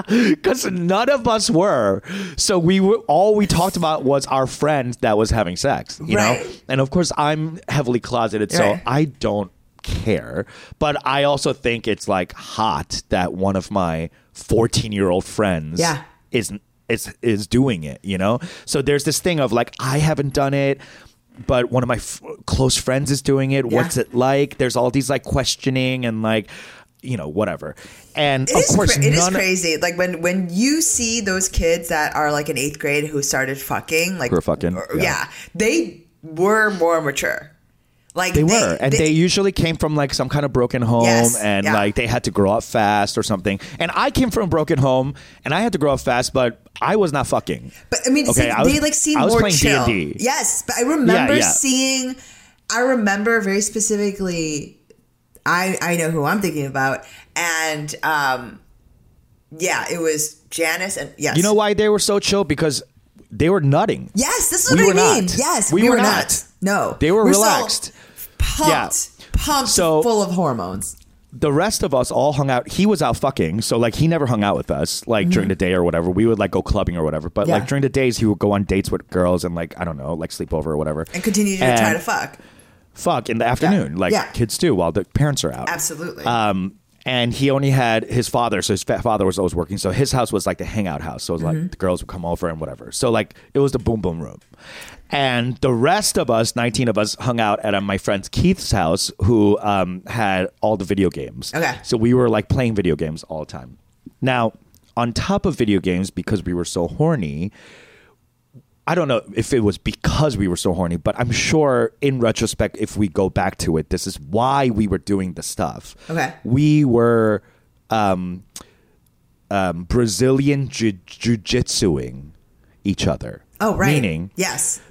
Because none of us were, so we were all we talked about was our friend that was having sex, you Right. know. And of course, I'm heavily closeted, so Right. I don't care. But I also think it's like hot that one of my 14 year old friends Yeah. is is is doing it. You know. So there's this thing of like I haven't done it. But one of my f- close friends is doing it. Yeah. What's it like? There's all these like questioning and like, you know, whatever. And It of is course, cra- it is crazy. Like when when you see those kids that are like in eighth grade who started fucking, like Who are fucking, or- yeah. yeah. they were more mature. Like They were, and they, usually came from like some kind of broken home, Yes, and yeah. like they had to grow up fast or something. And I came from a broken home, and I had to grow up fast, but I was not fucking. But I mean, Okay, see, I was- they like seemed I was more playing chill. D&D. Yes, but I remember Yeah, yeah. seeing. I remember very specifically. I I know who I'm thinking about, and um, yeah, it was Janice and yes, You know why they were so chill? Because they were nutting. Yes, this is We what I mean. not. Yes, We we, were were, not. not. No, They were We're relaxed. Pumped, Yeah. pumped, So- full of hormones. the rest of us all hung out. He was out fucking, so like he never hung out with us like during the day or whatever. We would like go clubbing or whatever. But Mm-hmm. Yeah. like during the days, he would go on dates with girls and like I don't know, like sleep over or whatever, And continue to And try to fuck. fuck in the afternoon, like Yeah. kids do while the parents are out. Absolutely. Um, and he only had his father, so his fa- father was always working. So his house was like the hangout house. So it was Mm-hmm. like the girls would come over and whatever. So like it was the boom boom room. And the rest of us, 19 of us, hung out at uh, my friend Keith's house, who um, had all the video games. Okay. So we were like playing video games all the time. Now, on top of video games, because we were so horny, I don't know if it was because we were so horny, but I'm sure in retrospect, if we go back to it, this is why we were doing the stuff. Okay. We were um, um, Brazilian jiu- jiu-jitsuing each other. oh, right. Meaning, yes.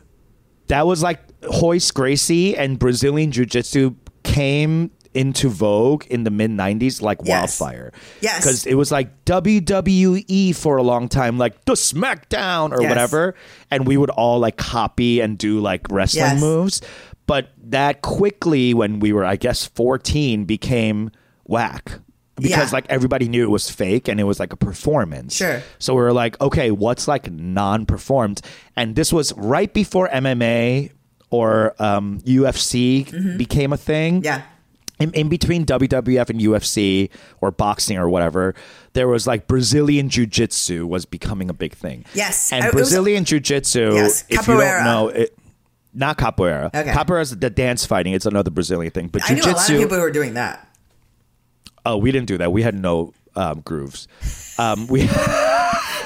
That was like Royce Gracie and Brazilian Jiu Jitsu came into vogue in the mid 90s like Yes. wildfire. Yes. Because it was like WWE for a long time, like the SmackDown or Yes. whatever. And we would all like copy and do like wrestling Yes. moves. But that quickly, when we were, I guess, 14, became whack. Because Yeah. like everybody knew it was fake and it was like a performance. Sure. So we were like, okay, what's like non-performed? And this was right before MMA or um, UFC became a thing. Mm-hmm. Yeah. In, in between WWF and UFC or boxing or whatever, there was like Brazilian Jiu Jitsu was becoming a big thing. Yes. And I- Brazilian Jiu Jitsu, Yes, if you don't know, it, not capoeira. Okay. Capoeira is the dance fighting. It's another Brazilian thing. But I Jiu knew a lot of people who were doing that. Oh, we didn't do that. We had no um, grooves. Um, we.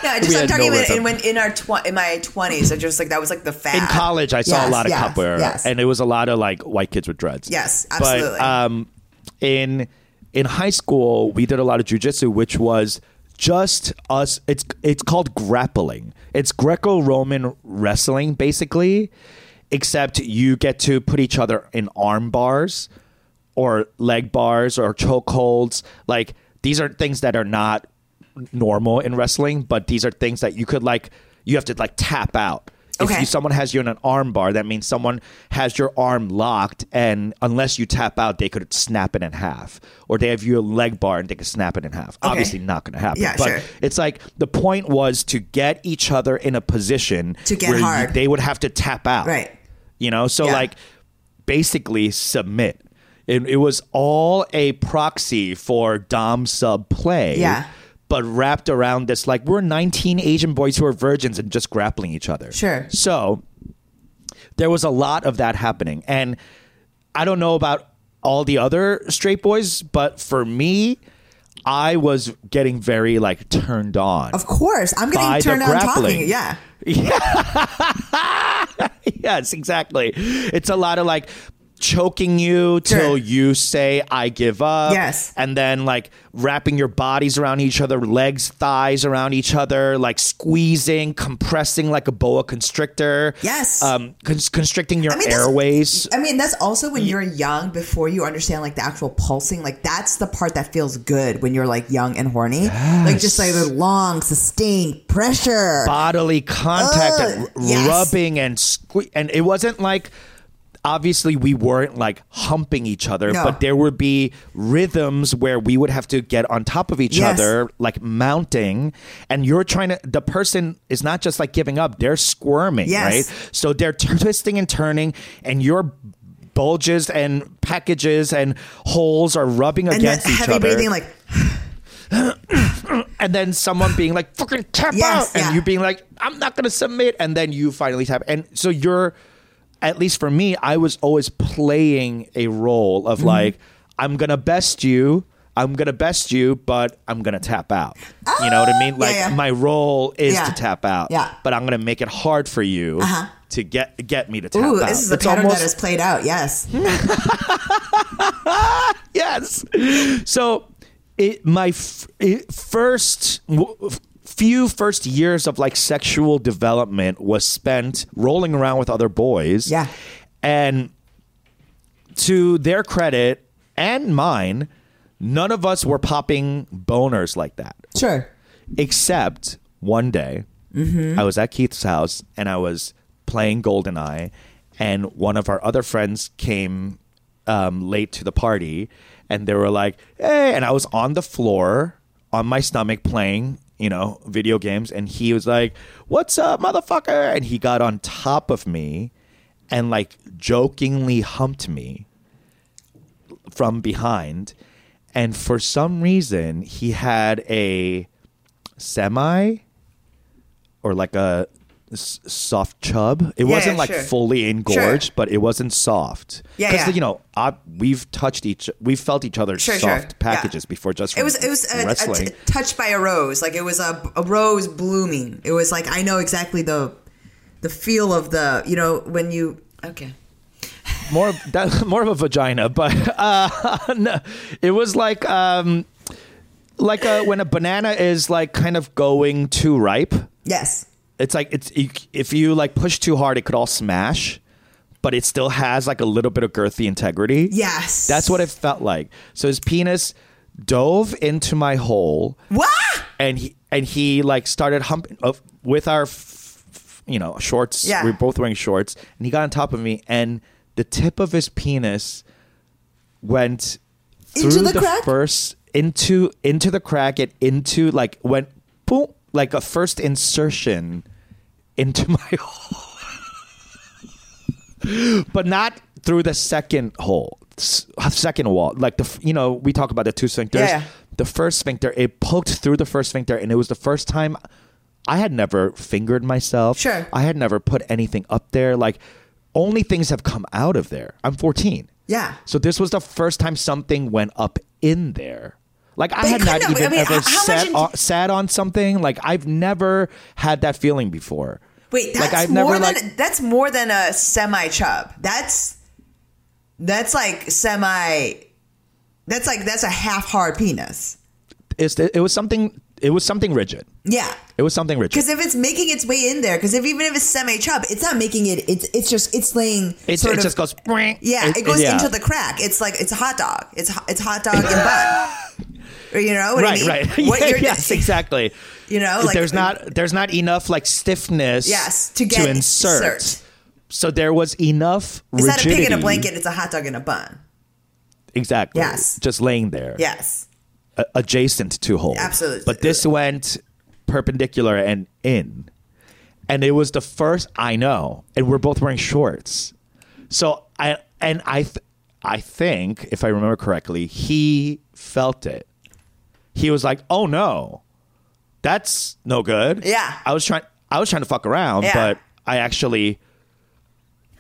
Yeah, I just I'm talking no about in, when in our tw- in my twenties. I just like that was like the fad. in college I saw a lot of yes, capoeira yes. and it was a lot of like white kids with dreads. Yes, absolutely. But um in in high school we did a lot of jujitsu which was just us it's it's called grappling. It's Greco-Roman wrestling basically except you get to put each other in arm bars or leg bars or chokeholds like these are things that are not normal in wrestling, but these are things that you could like you have to like tap out. If Okay. you, someone has you in an arm bar, that means someone has your arm locked, and unless you tap out, they could snap it in half. Or they have you a leg bar and they could snap it in half. Obviously, not going to happen. Yeah, but sure. it's like the point was to get each other in a position To get where you- they would have to tap out. Right. You know, so Yeah. like basically submit. It, it was all a proxy for Dom sub play. Yeah. But wrapped around this, like we're 19 Asian boys who are virgins and just grappling each other. Sure. So there was a lot of that happening. And I don't know about all the other straight boys, but for me, I was getting very like turned on. Of course, I'm getting turned on grappling. talking. Yeah. yes, exactly. It's a lot of like choking you till Sure. you say I give up. Yes. And then like wrapping your bodies around each other, legs, thighs around each other, like squeezing, compressing like a boa constrictor. Yes. Um cons- constricting your I mean, airways. I mean, that's also when you're young, before you understand like the actual pulsing. Like that's the part that feels good when you're like young and horny. Like just like the long, sustained pressure. bodily contact and r- yes. rubbing and sque- and it wasn't like obviously we weren't like humping each other No. but there would be rhythms where we would have to get on top of each Yes. other like mounting and you're trying to the person is not just like giving up they're squirming Yes. right so they're twisting and turning and your bulges and packages and holes are rubbing and against each heavy other breathing, like and then someone being like fucking tap Yes, out and yeah. you being like i'm not gonna submit and then you finally tap and so you're at least for me i was always playing a role Mm-hmm. of like i'm gonna best you i'm gonna best you but i'm gonna tap out you know what i mean yeah, like yeah. my role is Yeah. to tap out Yeah. but i'm gonna make it hard for you Uh-huh. to get get me to tap Ooh, out. this is a It's pattern almost- that has played out. Yes. yes. So, it my f- it, first w- few first years of like sexual development was spent rolling around with other boys. Yeah. and to their credit and mine, none of us were popping boners like that. Sure. Except one day, I was at Keith's house and I was playing GoldenEye, and one of our other friends came um, late to the party, and they were like, "Hey!" And I was on the floor on my stomach playing, you know, video games, and he was like, "What's up, motherfucker?" And he got on top of me and like jokingly humped me from behind. And for some reason, he had a semi or like a soft chub. It Yeah, wasn't yeah, like sure. fully engorged, but it wasn't soft. Yeah, 'Cause, yeah. you know, I, we've touched each, we've felt each other's Sure, sure. soft packages before just It was it was a, a touched by a rose, like it was a, a rose blooming. It was like I know exactly the the feel of the you know when you okay. more of- that, more of a vagina, but uh, no, it was like um, like a, when a banana is like kind of going too ripe. Yes. It's like it's if you like push too hard, it could all smash, but it still has like a little bit of girthy integrity. Yes. that's what it felt like. So his penis dove into my hole, What? and he and he like started humping uh, with our f- f- you know shorts. Yeah. we were both wearing shorts, and he got on top of me, and the tip of his penis went Into through the crack? first into into the crack and into like went boom like a first insertion into my hole, but not through the second hole, second wall. Like the you know we talk about the two sphincters. Yeah. The first sphincter, it poked through the first sphincter, and it was the first time I had never fingered myself. Sure. I had never put anything up there. Like only things have come out of there. I'm 14. Yeah. So this was the first time something went up in there. Like I But you had not even I mean, ever how- how much sat did- on, sat on something. Like I've never had that feeling before. Wait, that's like more never than like that's more than a semi chub. That's that's like semi. That's like that's a half hard penis. it's, it was something. It was something rigid. Yeah. It was something rigid. Because if it's making its way in there, because if even if it's semi chub, it's not making it. It's it's just it's laying. It, sort it of, just goes. Yeah, it, goes yeah. into the crack. It's like it's a hot dog. It's it's hot dog and bun. Or, you know what I mean? right. Yeah, yes, exactly. You know, like there's uh, not there's not enough like stiffness. Yes, to get insert. insert. So there was enough It's not a pig in a blanket. It's a hot dog in a bun. Exactly. Yes. Just laying there. Yes. a- adjacent to hole. Absolutely. But this went perpendicular and in. And it was the first I know, and we're both wearing shorts. So I and I th- I think if I remember correctly, he felt it. He was like, "Oh no. That's no good." Yeah. I was trying I was trying to fuck around, Yeah. but I actually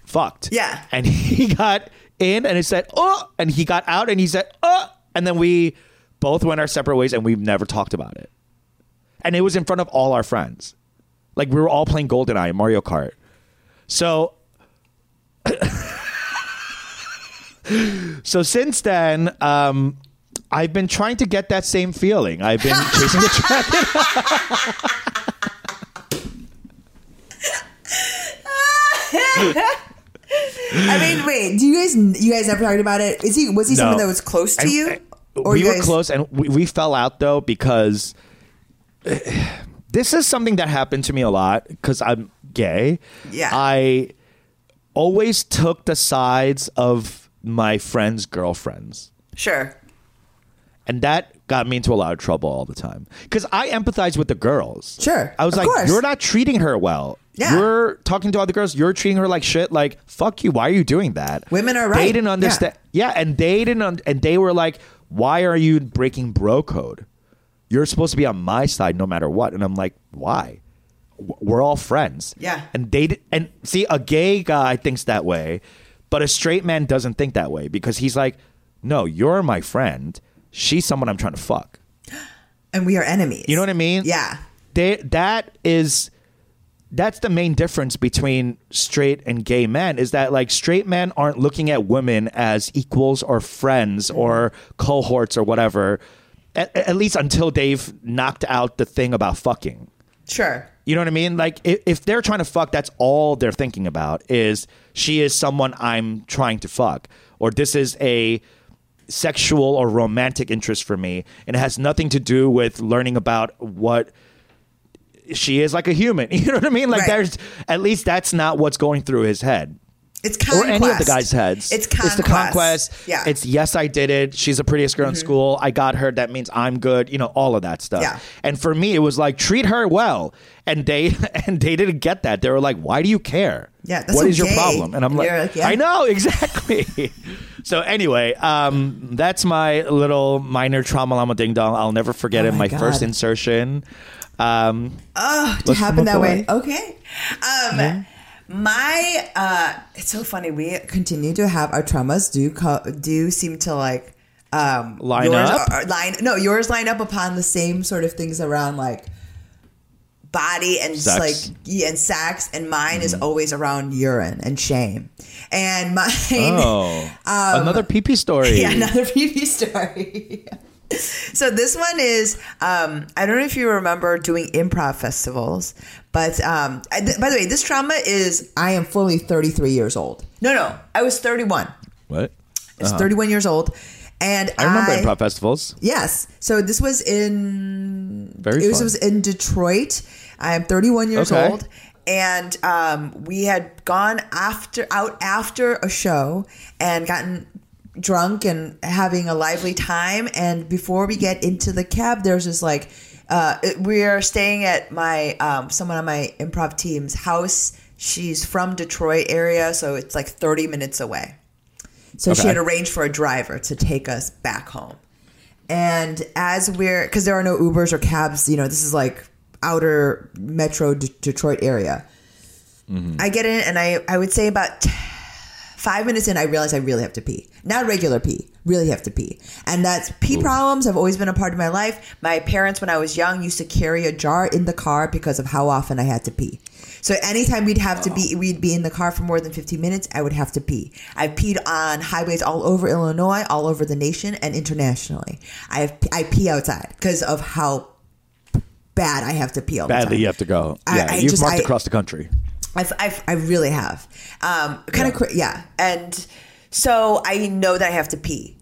fucked. Yeah. And he got in and he said, oh, and he got out and he said, oh, and then we both went our separate ways and we've never talked about it. And it was in front of all our friends. Like we were all playing GoldenEye, Mario Kart. So, so since then, um, I've been trying to get that same feeling. I've been chasing the dragon. I mean, wait. Do you guys you guys ever talked about it? Is he was he someone that was close to And- you? Or we you were guys- close, and we, we fell out though because uh, this is something that happened to me a lot because I'm gay. Yeah. I always took the sides of my friends' girlfriends, Sure. And that got me into a lot of trouble all the time because I empathize with the girls. Sure, I was like, course. "You're not treating her well." Yeah. You're talking to other girls. You're treating her like shit. Like, fuck you. Why are you doing that? Women are right. They didn't understand. Yeah, and they didn't. Un- and they were like, "Why are you breaking bro code? You're supposed to be on my side no matter what." And I'm like, "Why? We're all friends." Yeah. And they di- and see a gay guy thinks that way, but a straight man doesn't think that way because he's like, "No, you're my friend. She's someone I'm trying to fuck." And we are enemies. You know what I mean? Yeah. They, that is that's the main difference between straight and gay men is that like straight men aren't looking at women as equals or friends mm-hmm. or cohorts or whatever at, at least until they've knocked out the thing about fucking Sure. you know what I mean? Like if, if they're trying to fuck, that's all they're thinking about is she is someone I'm trying to fuck, or this is a sexual or romantic interest for me, and it has nothing to do with learning about what she is like a human. You know what I mean? Like Right. there's at least that's not what's going through his head. It's conquest. Or any of the guys' heads. It's conquest. It's the conquest. Yeah. It's yes, I did it. She's the prettiest girl in school. I got her. That means I'm good. You know, all of that stuff. Yeah. And for me, it was like treat her well. And they and they didn't get that. They were like, "Why do you care? Yeah, that's what so is your problem?" And I'm like, like, yeah. "I know exactly." so anyway, um, that's my little minor trauma llama ding dong. I'll never forget Oh it. my My first insertion. Um, to Let's happen that way. way. Okay. Um, my uh, it's so funny. We Continue to have our traumas do co- do seem to like um Line up? are- line no yours line up upon the same sort of things around like body and just Sex. like yeah, and sex, and mine is Mm-hmm. always around urine and shame. And mine, oh, another pee pee story. yeah, another PV story. so this one is um, I don't know if you remember doing improv festivals, but um, I, th- by the way, this trauma is I am fully 33 years old. no, no. I was 31. What? I was 31 years old, and Uh-huh. I remember improv festivals. Yes. So this was in Very it was, it was in Detroit. I am 31 years Okay. old. And um, we had gone after out after a show and gotten drunk and having a lively time. And before we get into the cab, there's this like uh, we are staying at my um, someone on my improv team's house. She's from Detroit area, so it's like 30 minutes away. So she had arranged for a driver to take us back home. And as we're, because there are no Ubers or cabs, you know, this is like outer metro D- Detroit area. I get in, and I, I would say about five minutes in, I realized I really have to pee. Not regular pee, really have to pee. And that's pee problems have always been a part of my life. My parents, when I was young, used to carry a jar in the car because of how often I had to pee. So anytime we'd have to be, we'd be in the car for more than 15 minutes, I would have to pee. I've peed on highways all over Illinois, all over the nation, and internationally. I have, I pee outside because of how bad I have to pee all the Badly, you have to go. I- Yeah, I you've just- marked I- across the country. I've, I've, I really have. Um, kind of, cra- yeah. And so I know that I have to pee.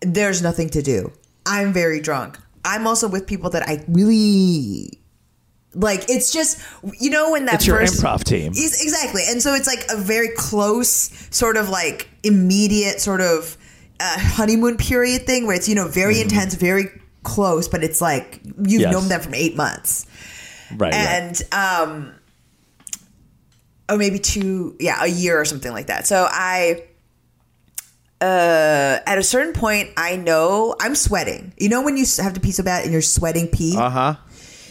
There's nothing to do. I'm very drunk. I'm also with people that I really like. It's just, you know, when that It's your first, improv team. Yes, exactly. And so it's like a very close, sort of like immediate, sort of uh, honeymoon period thing where it's, you know, very Mm-hmm. intense, very close, but it's like you've Yes. known them from eight months Right. right. and um or maybe two yeah a year or something like that so i uh at a certain point i know i'm sweating you know when you have to pee so bad and you're sweating pee Uh huh.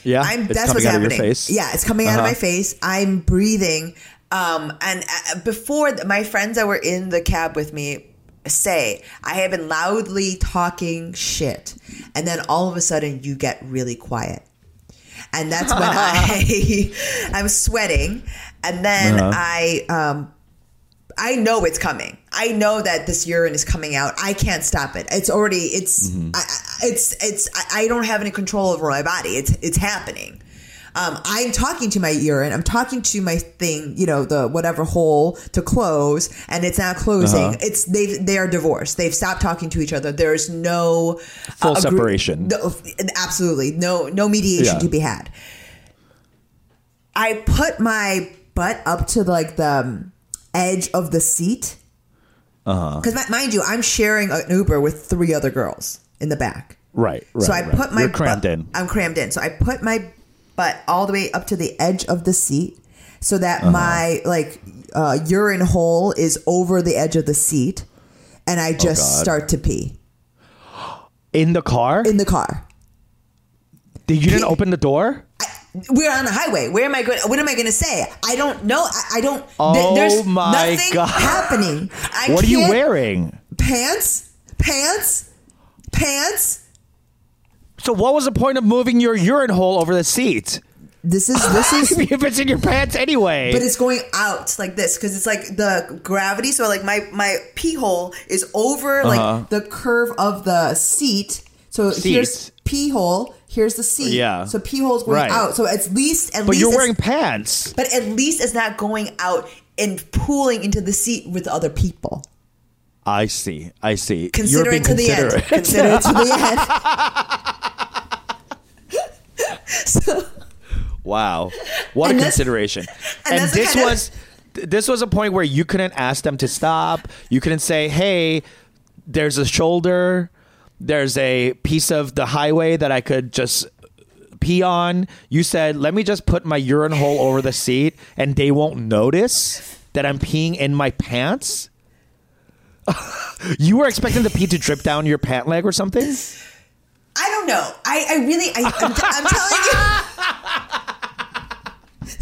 Yeah. I'm, that's what's out happening. of. Yeah, it's coming out of Uh-huh. my face. I'm breathing. Um, and uh, before th- my friends that were in the cab with me say, I have been loudly talking shit, and then all of a sudden you get really quiet, and that's when I I'm sweating, and then Uh-huh. I um, I know it's coming. I know that this urine is coming out. I can't stop it. It's already. It's. I, I- it's. It's. I, don't have any control over my body. It's. It's happening. Um, I'm talking to my urine. I'm talking to my thing. You know, the whatever hole to close, and it's not closing. Uh-huh. It's they. They are divorced. They've stopped talking to each other. There's no Full agree- separation. No, absolutely no. No mediation Yeah. to be had. I put my butt up to like the um, edge of the seat. Uh-huh. Because mind you, I'm sharing an Uber with three other girls in the back. Right. Right. so I right. put my You're crammed butt, in. I'm crammed in. So I put my butt all the way up to the edge of the seat, so that Uh-huh. my like uh, urine hole is over the edge of the seat, and I just Oh, start to pee In the car? in the car. Did you didn't open the door? We're on the highway. Where am I going? What am I going to say? I don't know. I, I don't. Oh there's my nothing God. happening. I what are you wearing? Pants, pants, pants. So what was the point of moving your urine hole over the seat? this is this is if it's in your pants anyway. but it's going out like this because it's like the gravity. So like my my pee hole is over Uh-huh. like the curve of the seat. So here's Seat. pee hole. Here's the seat. Yeah. So pee hole's going Right. out. So at least at but least you're wearing pants. but at least it's not going out and pooling into the seat with other people. I see. I see. Consider you're being it to the end. Consider it to the end. Wow, what a this- consideration! and And, this kind of- was this was a point where you couldn't ask them to stop. You couldn't say, "Hey, there's a shoulder, there's a piece of the highway that I could just." Pee on. You said, "Let me just put my urine hole over the seat, and they won't notice that I'm peeing in my pants." you were expecting the pee to drip down your pant leg or something? I don't know. I, I really, I, I'm, I'm telling you.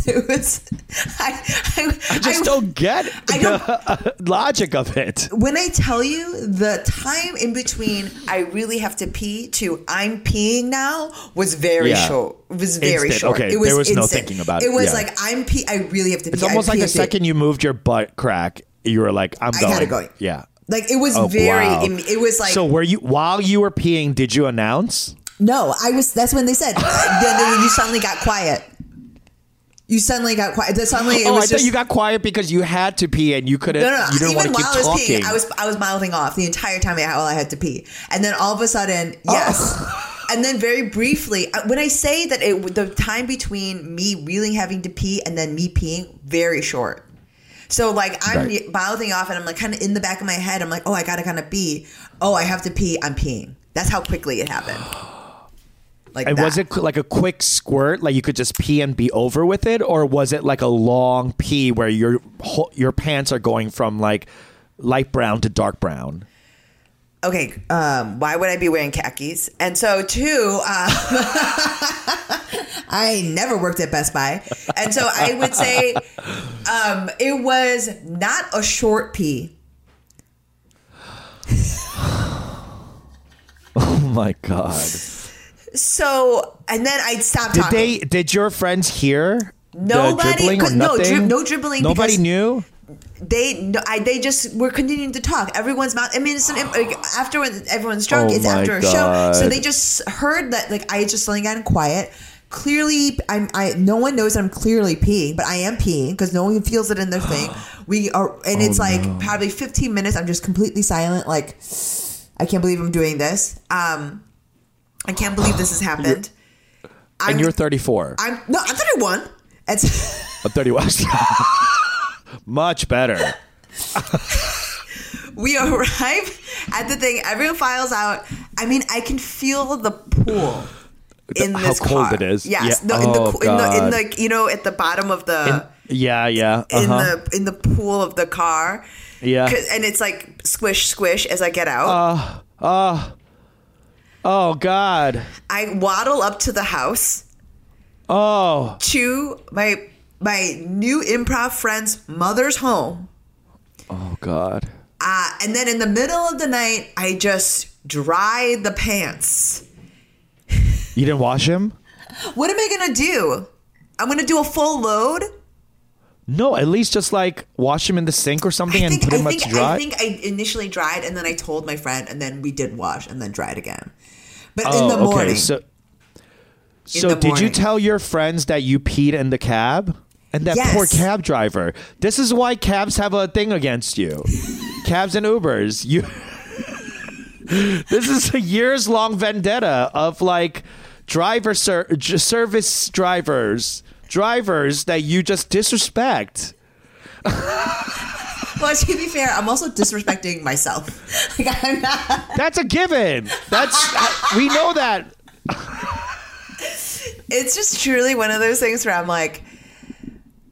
It was, I, I, I just don't get I the uh, logic of it. When I tell you the time in between I really have to pee to I'm peeing now was very Yeah. short. It was very Instant. short. Okay, It was there was no thinking about it. It was Yeah. like I'm pee. I really have to. Pee. It's almost I like the second you moved your butt crack, you were like, "I'm I going." gotta go. Yeah. Like it was Oh, very. wow. im- It was like so were you while you were peeing? Did you announce? No, I was. That's when they said. then, then you suddenly got quiet. You suddenly got quiet. Then suddenly it oh, was I just thought you got quiet because you had to pee and you couldn't. No, no, no. You didn't want Even to keep while I was talking. peeing, I was I was mouthing off the entire time I, while I had to pee, and then all of a sudden, Oh. yes, and then very briefly, when I say that it, the time between me really having to pee and then me peeing, very short. So like I'm Right. mouthing off, and I'm like kind of in the back of my head. I'm like, oh, I gotta kind of pee. Oh, I have to pee. I'm peeing. That's how quickly it happened. Like and that. was it like a quick squirt, like you could just pee and be over with it, or was it like a long pee where your your pants are going from like light brown to dark brown? okay, um, why would I be wearing khakis? And so, two, um, I never worked at Best Buy. And so I would say um, it was not a short pee. Oh my god! So, and then I'd stop Did talking. they? Did your friends hear? Nobody- the dribbling no, dri- no dribbling Nobody knew. they no, I, they just were continuing to talk. Everyone's mouth. I mean, it's an, like, after when everyone's drunk. Oh it's after a God. show, so they just heard that like I just suddenly gotten quiet. Clearly, I'm. I no one knows I'm clearly peeing, but I am peeing because no one feels it in their thing. We are, and it's Oh, like no. probably 15 minutes. I'm just completely silent. Like I can't believe I'm doing this. Um, I can't believe this has happened. I'm, And you're 34. I'm no, I'm 31. It's. I'm 31. Much better. We arrive at the thing. Everyone files out. I mean, I can feel the pool in How this cold car. it is. Yes, Yeah. no, in, the, Oh, in the in the you know at the bottom of the Yeah, yeah. in Uh-huh. the in the pool of the car. Yeah, and it's like squish squish as I get out. Oh God. I waddle up to the house Oh. to my my new improv friend's mother's home. Oh God. Uh, and then in the middle of the night, I just dry the pants. You didn't wash him? What am I gonna do? I'm gonna do a full load. No, at least just like wash him in the sink or something and put him I to think, dry. I think I initially dried, and then I told my friend, and then we did wash, and then dried again. But oh, in the oh, morning, okay. So, so did you tell your friends that you peed in the cab? And that Yes. poor cab driver. This is why cabs have a thing against you. cabs and Ubers. You. this is a years long vendetta of like driver ser- service drivers, drivers that you just disrespect. well, to be fair, I'm also disrespecting myself. like I'm not. That's a given. That's we know that. It's just truly one of those things where I'm like,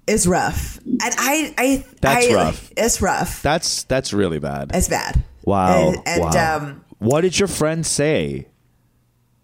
it's rough, and I, I, That's I- rough. It's rough. That's that's really bad. It's bad. Wow. And, and wow. um, what did your friend say?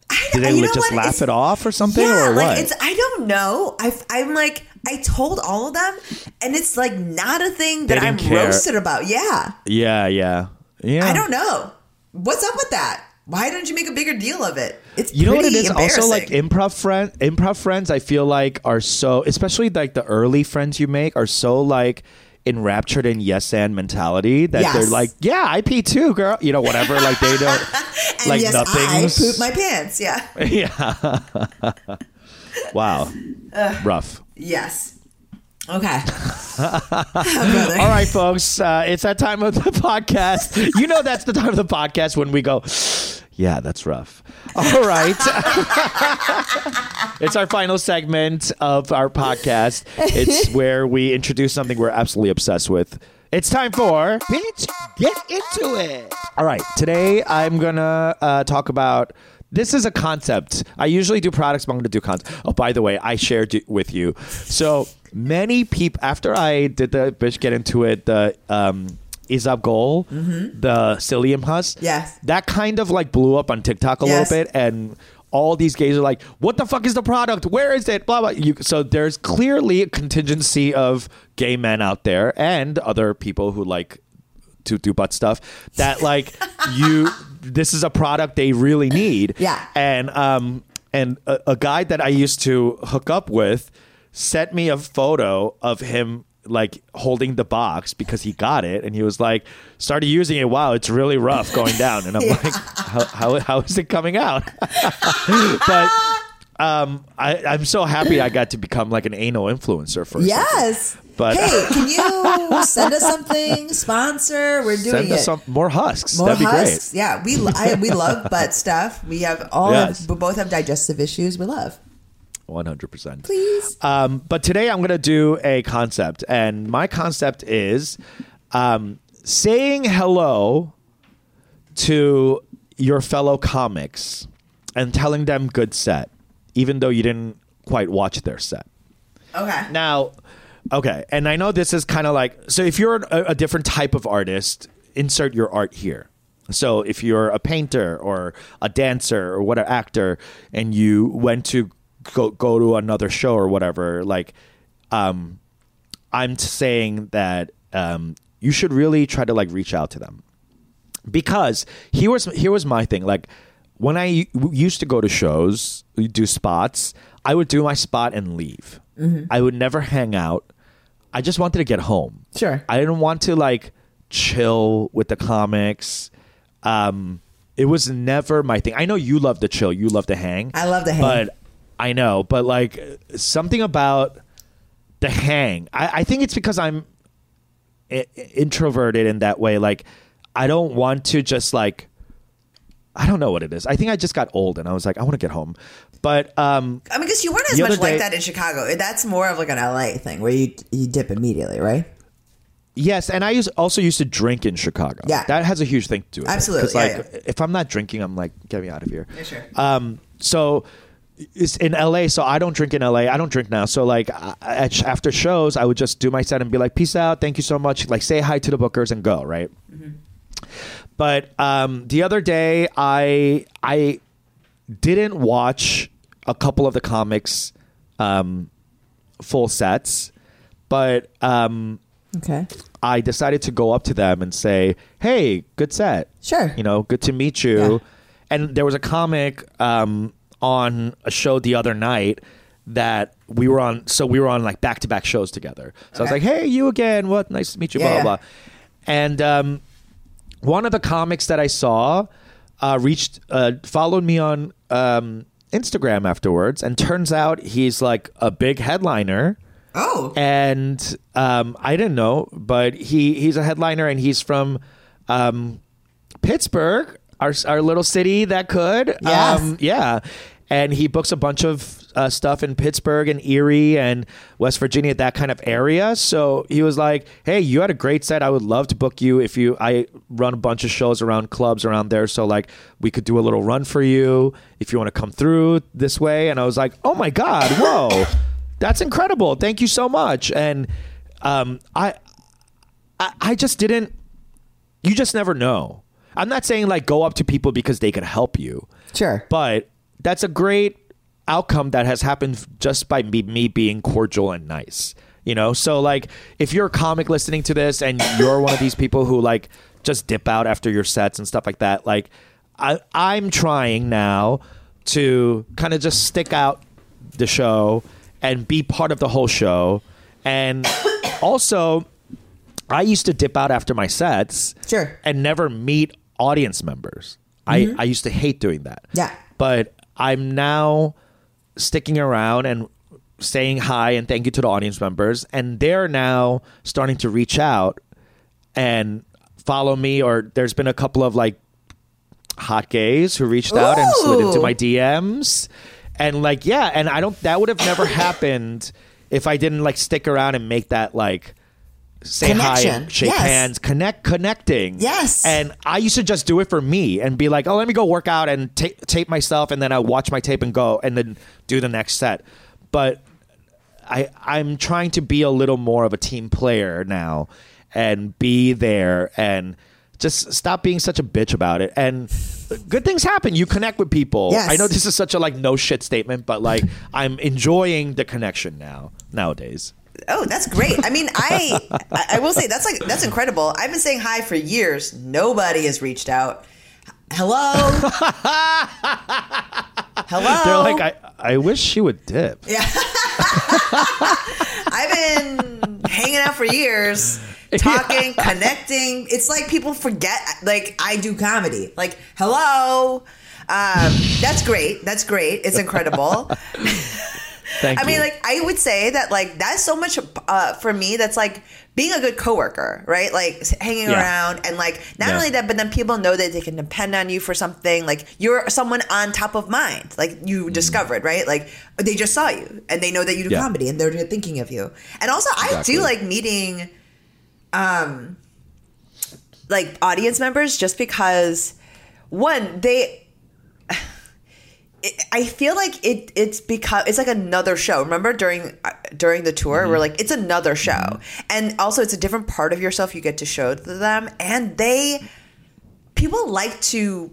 I, Did they you li- know just what? laugh It's- it off or something, Yeah, or like what? it's I don't know. I I'm like I told all of them, and it's like not a thing that I'm care. roasted about. Yeah, yeah, yeah, yeah. I don't know what's up with that. Why don't you make a bigger deal of it? It's You know what it is. Also, like improv friend, improv friends. I feel like are so, especially like the early friends you make are so like enraptured in yes and mentality that Yes. they're like, yeah, I pee too, girl. You know, whatever. like they don't and like yes, nothing's- I poop my pants. Yeah. yeah. wow. Rough. Yes. Okay. All right, folks. Uh, it's that time of the podcast. You know, that's the time of the podcast when we go, yeah, that's rough. All right. it's our final segment of our podcast. It's where we introduce something we're absolutely obsessed with. It's time for Bitch, Get Into It. All right. Today, I'm going to uh, talk about. This is a concept. I usually do products, but I'm going to do concept. Oh, by the way, I shared with you. So many people, after I did the bitch get into it, the um, Isabgol, the psyllium husk, Yes. that kind of like blew up on TikTok a Yes. little bit, and all these gays are like, "What the fuck is the product? Where is it?" Blah blah. You, so there's clearly a contingency of gay men out there and other people who like to do butt stuff that like you. This is a product they really need. Yeah. and um and a, a guy that I used to hook up with sent me a photo of him like holding the box because he got it and he was like started using it wow it's really rough going down and i'm like how, how, how is it coming out but um I, i'm so happy i got to become like an anal influencer for. Yes. But- hey, can you send us something? Sponsor? We're doing send it. some more husks More that'd be husks. great Yeah, we I, we love butt stuff. We have all Yes. have, we both have digestive issues. We love. 100% Please. Um, but today I'm going to do a concept, and my concept is um, saying hello to your fellow comics and telling them good set, even though you didn't quite watch their set. Okay. Now, okay, and I know this is kind of like so. If you're a, a different type of artist, insert your art here. So if you're a painter or a dancer or what an actor, and you went to go go to another show or whatever, like, um, I'm saying that um, you should really try to like reach out to them because here was here was my thing like when I used to go to shows, do spots, I would do my spot and leave. I would never hang out. I just wanted to get home. Sure. I didn't want to like chill with the comics. Um, it was never my thing. I know you love to chill, you love to hang. I love to hang. but I know, but like something about the hang. I, I think it's because I'm i- introverted in that way. Like, I don't want to just like. I don't know what it is. I think I just got old and I was like, I want to get home. But um, I mean, because you weren't as much other like that in Chicago. That's more of like an LA thing. Where you you dip immediately, right? yes, and I used, also used to drink in Chicago. Yeah. that has a huge thing to do with Absolutely, Because like, yeah, if I'm not drinking, I'm like, get me out of here. Yeah, sure. Um, so it's in LA. So I don't drink in LA. I don't drink now. So like after shows, I would just do my set and be like, peace out, thank you so much. Like say hi to the bookers and go. Right. But um, the other day, I I didn't watch a couple of the comics um, full sets, but um, Okay. I decided to go up to them and say, "Hey, good set. Sure. You know, good to meet you." Yeah. And there was a comic um, on a show the other night that we were on. So we were on like back to back shows together. So I was like, "Hey, you again? What? Nice to meet you." Yeah, blah blah blah. And um, one of the comics that I saw uh, reached, uh, followed me on um, Instagram afterwards, and turns out he's like a big headliner Oh. and um, I didn't know, but he he's a headliner, and he's from um, Pittsburgh, our our little city that could, Yes. um, yeah. And he books a bunch of uh, stuff in Pittsburgh and Erie and West Virginia, that kind of area. So he was like, "Hey, you had a great set. I would love to book you if you. I run a bunch of shows around clubs around there, so like we could do a little run for you if you want to come through this way." And I was like, "Oh my god, whoa!" That's incredible. Thank you so much. And um, I, I, I just didn't. You just never know. I'm not saying like go up to people because they could help you, Sure. but that's a great outcome that has happened just by me, me being cordial and nice. You know, so like if you're a comic listening to this and you're one of these people who like just dip out after your sets and stuff like that, like I, I'm trying now to kind of just stick out the show and be part of the whole show. And also, I used to dip out after my sets, Sure. and never meet audience members. I mm-hmm. I used to hate doing that. Yeah. but I'm now sticking around and saying hi and thank you to the audience members, and they're now starting to reach out and follow me. Or there's been a couple of like hot gays who reached out and slid into my DMs, and like yeah, and I don't that would have never happened if I didn't like stick around and make that like say hi, Connection. and shake Yes. hands, connect, connecting. Yes. And I used to just do it for me and be like, oh, let me go work out and ta- tape myself, and then I watch my tape and go, and then do the next set. But I I'm trying to be a little more of a team player now, and be there and just stop being such a bitch about it. And good things happen. You connect with people. Yes. I know this is such a like no shit statement, but like I'm enjoying the connection now nowadays. Oh, that's great. I mean, I I will say that's like that's incredible. I've been saying hi for years. Nobody has reached out. Hello. Hello. They're like, I I wish she would dip. Yeah. I've been hanging out for years, talking, connecting. It's like people forget like I do comedy. Like, hello. Um, that's great. That's great. It's incredible. Thank I mean, like I would say that like that's so much uh, for me. That's like being a good coworker, right? Like hanging Yeah. around and like not Yeah. only that, but then people know that they can depend on you for something. Like you're someone on top of mind. Like you discovered, right? Like they just saw you and they know that you do Mm. Yeah. comedy and they're thinking of you. And also, I do like meeting, um, like audience members just because one they I feel like it it's because it's like another show. Remember during uh, during the tour, Mm-hmm. we're like it's another show, and also it's a different part of yourself you get to show to them, and they people like to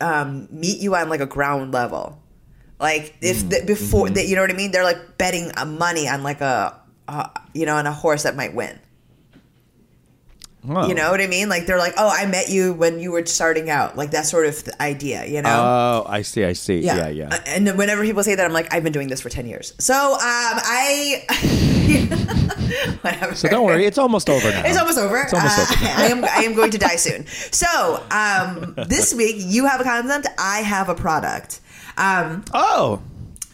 um, meet you on like a ground level, like if Mm-hmm. the, before that you know what I mean. They're like betting uh, money on like a uh, you know on a horse that might win. You know what I mean? Like they're like, oh, I met you when you were starting out, like that sort of idea. You know? Oh, I see. I see. Yeah, yeah. Uh, And whenever people say that, I'm like, I've been doing this for 10 years. So, um, I. whatever. So don't worry, it's almost over now. It's almost over. It's almost Uh, over. I am I am going to die soon. So, um, this week you have a concept, I have a product. Um, Oh,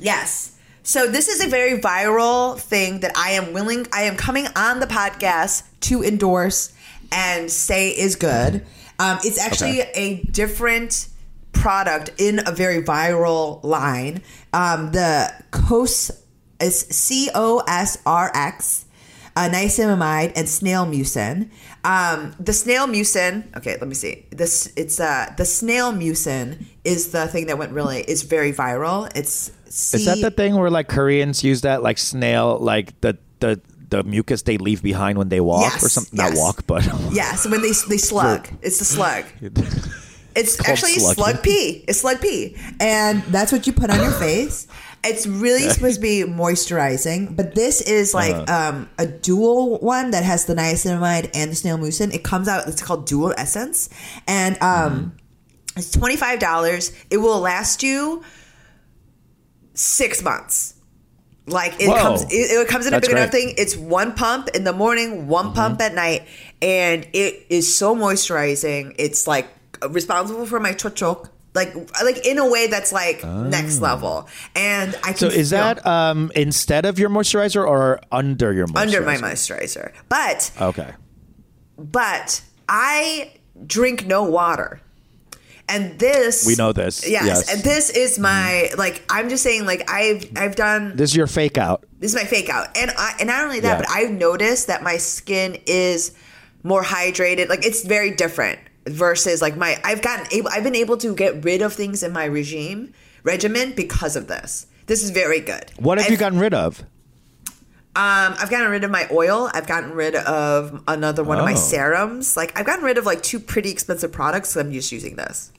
Yes. So this is a very viral thing that I am willing I am coming on the podcast to endorse and say is good. Um, it's actually a different product in a very viral line. Um, the COS is C O S R X uh, niacinamide and snail mucin. Um, the snail mucin. Okay, let me see. This it's uh the snail mucin is the thing that went really is very viral. It's C- is that the thing where like Koreans use that like snail, like the the the mucus they leave behind when they walk Yes, or something? yes. Not walk, but Yeah, so when they they slug, it's the slug. It's called actually slugging. slug pee. It's slug pee. And that's what you put on your face. It's really supposed to be moisturizing, but this is like Uh-huh. um, a dual one that has the niacinamide and the snail mucin. It comes out. It's called Dual Essence, and um, Mm-hmm. it's twenty five dollars. It will last you six months. Like it Whoa. comes, it, it comes in a big enough thing. It's one pump in the morning, one Mm-hmm. pump at night, and it is so moisturizing. It's like responsible for my chochok, like like in a way that's like next level. And I can Oh. so is feel- that um instead of your moisturizer or under your moisturizer? under my moisturizer? But Okay. but I drink no water. And this We know this. Yes, Yes. and this is mm-hmm. my like I'm just saying like I've I've done This is your fake out. this is my fake out. And I and not only that, Yeah. but I've noticed that my skin is more hydrated. Like it's very different versus like my I've gotten able I've been able to get rid of things in my regime regimen because of this. This is very good. What have you gotten rid of? Um, I've gotten rid of my oil. I've gotten rid of another one of my Oh. serums. Like I've gotten rid of like two pretty expensive products. So I'm just using this.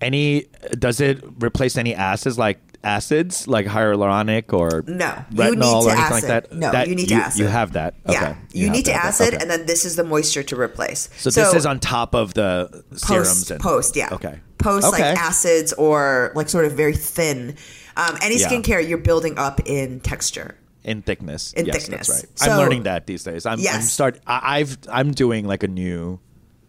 Any does it replace any acids like acids like hyaluronic or No, you retinol need to or anything acid. like that? No, That- you need to you, acid. You have that. Yeah, Okay. you, need to that. acid, Okay. and then this is the moisture to replace. so, this is on top of the serums post and post yeah Okay. post Okay. like acids or like sort of very thin. Um, any Yeah. skincare you're building up in texture. In thickness. In yes, thickness. That's right. So- I'm learning that these days. I'm, I'm start. I, I've I'm doing like a new.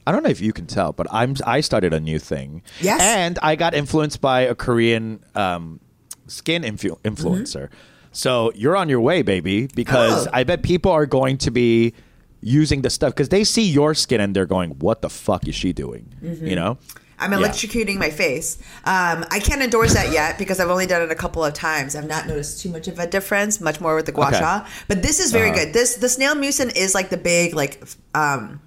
I don't know if you can tell, but I'm I started a new thing. Yes. and I got influenced by a Korean um, skin influ- influencer. So you're on your way, baby, because Oh. I bet people are going to be using the stuff because they see your skin and they're going, "What the fuck is she doing?" Mm-hmm. You know. I'm Yeah. electrocuting my face. Um, I can't endorse that yet because I've only done it a couple of times. I've not noticed too much of a difference, much more with the gua Okay. sha. But this is very Uh-huh. good. This the snail mucin is like the big like um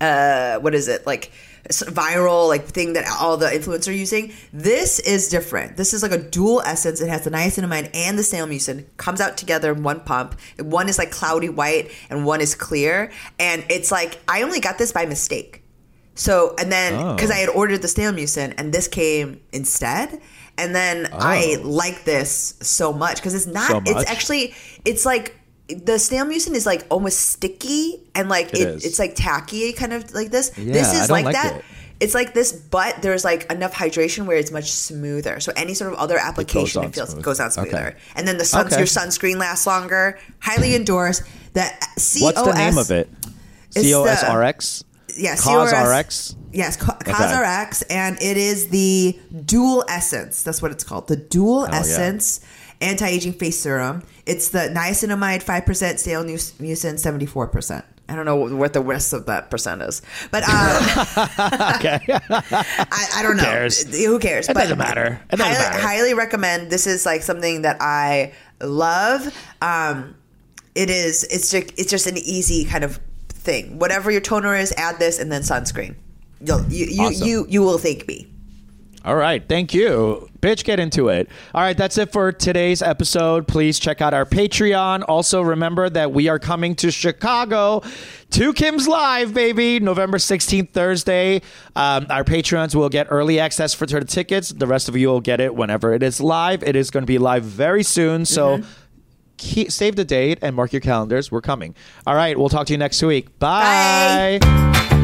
uh what is it like viral like thing that all the influencers are using. This is different. This is like a dual essence. It has the niacinamide and the snail mucin comes out together in one pump. One is like cloudy white and one is clear. And it's like I only got this by mistake. So and then Oh. because I had ordered the snail mucin and this came instead. And then I Oh. like this so much because it's not. So? It's actually it's like the snail mucin is like almost sticky and like It it, it's like tacky kind of like this. Yeah, this I is like, like that. it. It's like this, but there's like enough hydration where it's much smoother. So any sort of other application, on it, feels goes on smoother. Okay. And then the sun, Okay. your sunscreen lasts longer. Highly endorse. That COS. What's the name of it? It's C O S the- R X. Yeah, Cause COS. RX. Yes, Ca- CosRx, and it is the dual essence. That's what it's called. The dual Oh, yeah. essence anti-aging face serum. It's the niacinamide five percent, stale mu- mucin seventy four percent. I don't know what the rest of that percent is, but um, Okay. I, I don't know. cares? Who cares? It doesn't matter. It doesn't highly, matter. highly recommend. This is like something that I love. Um, it is. It's just. It's just an easy kind of thing. Whatever your toner is, add this and then sunscreen. You'll, you you, Awesome. you you will thank me. All right, thank you. Bitch, get into it. All right, that's it for today's episode. Please check out our Patreon. Also, remember that we are coming to Chicago to Kim's Live, baby, November 16th, Thursday. Um, our Patreons will get early access for the tickets. The rest of you will get it whenever it is live. It is going to be live very soon. So, keep, save the date and mark your calendars. We're coming. All right, we'll talk to you next week. Bye. Bye.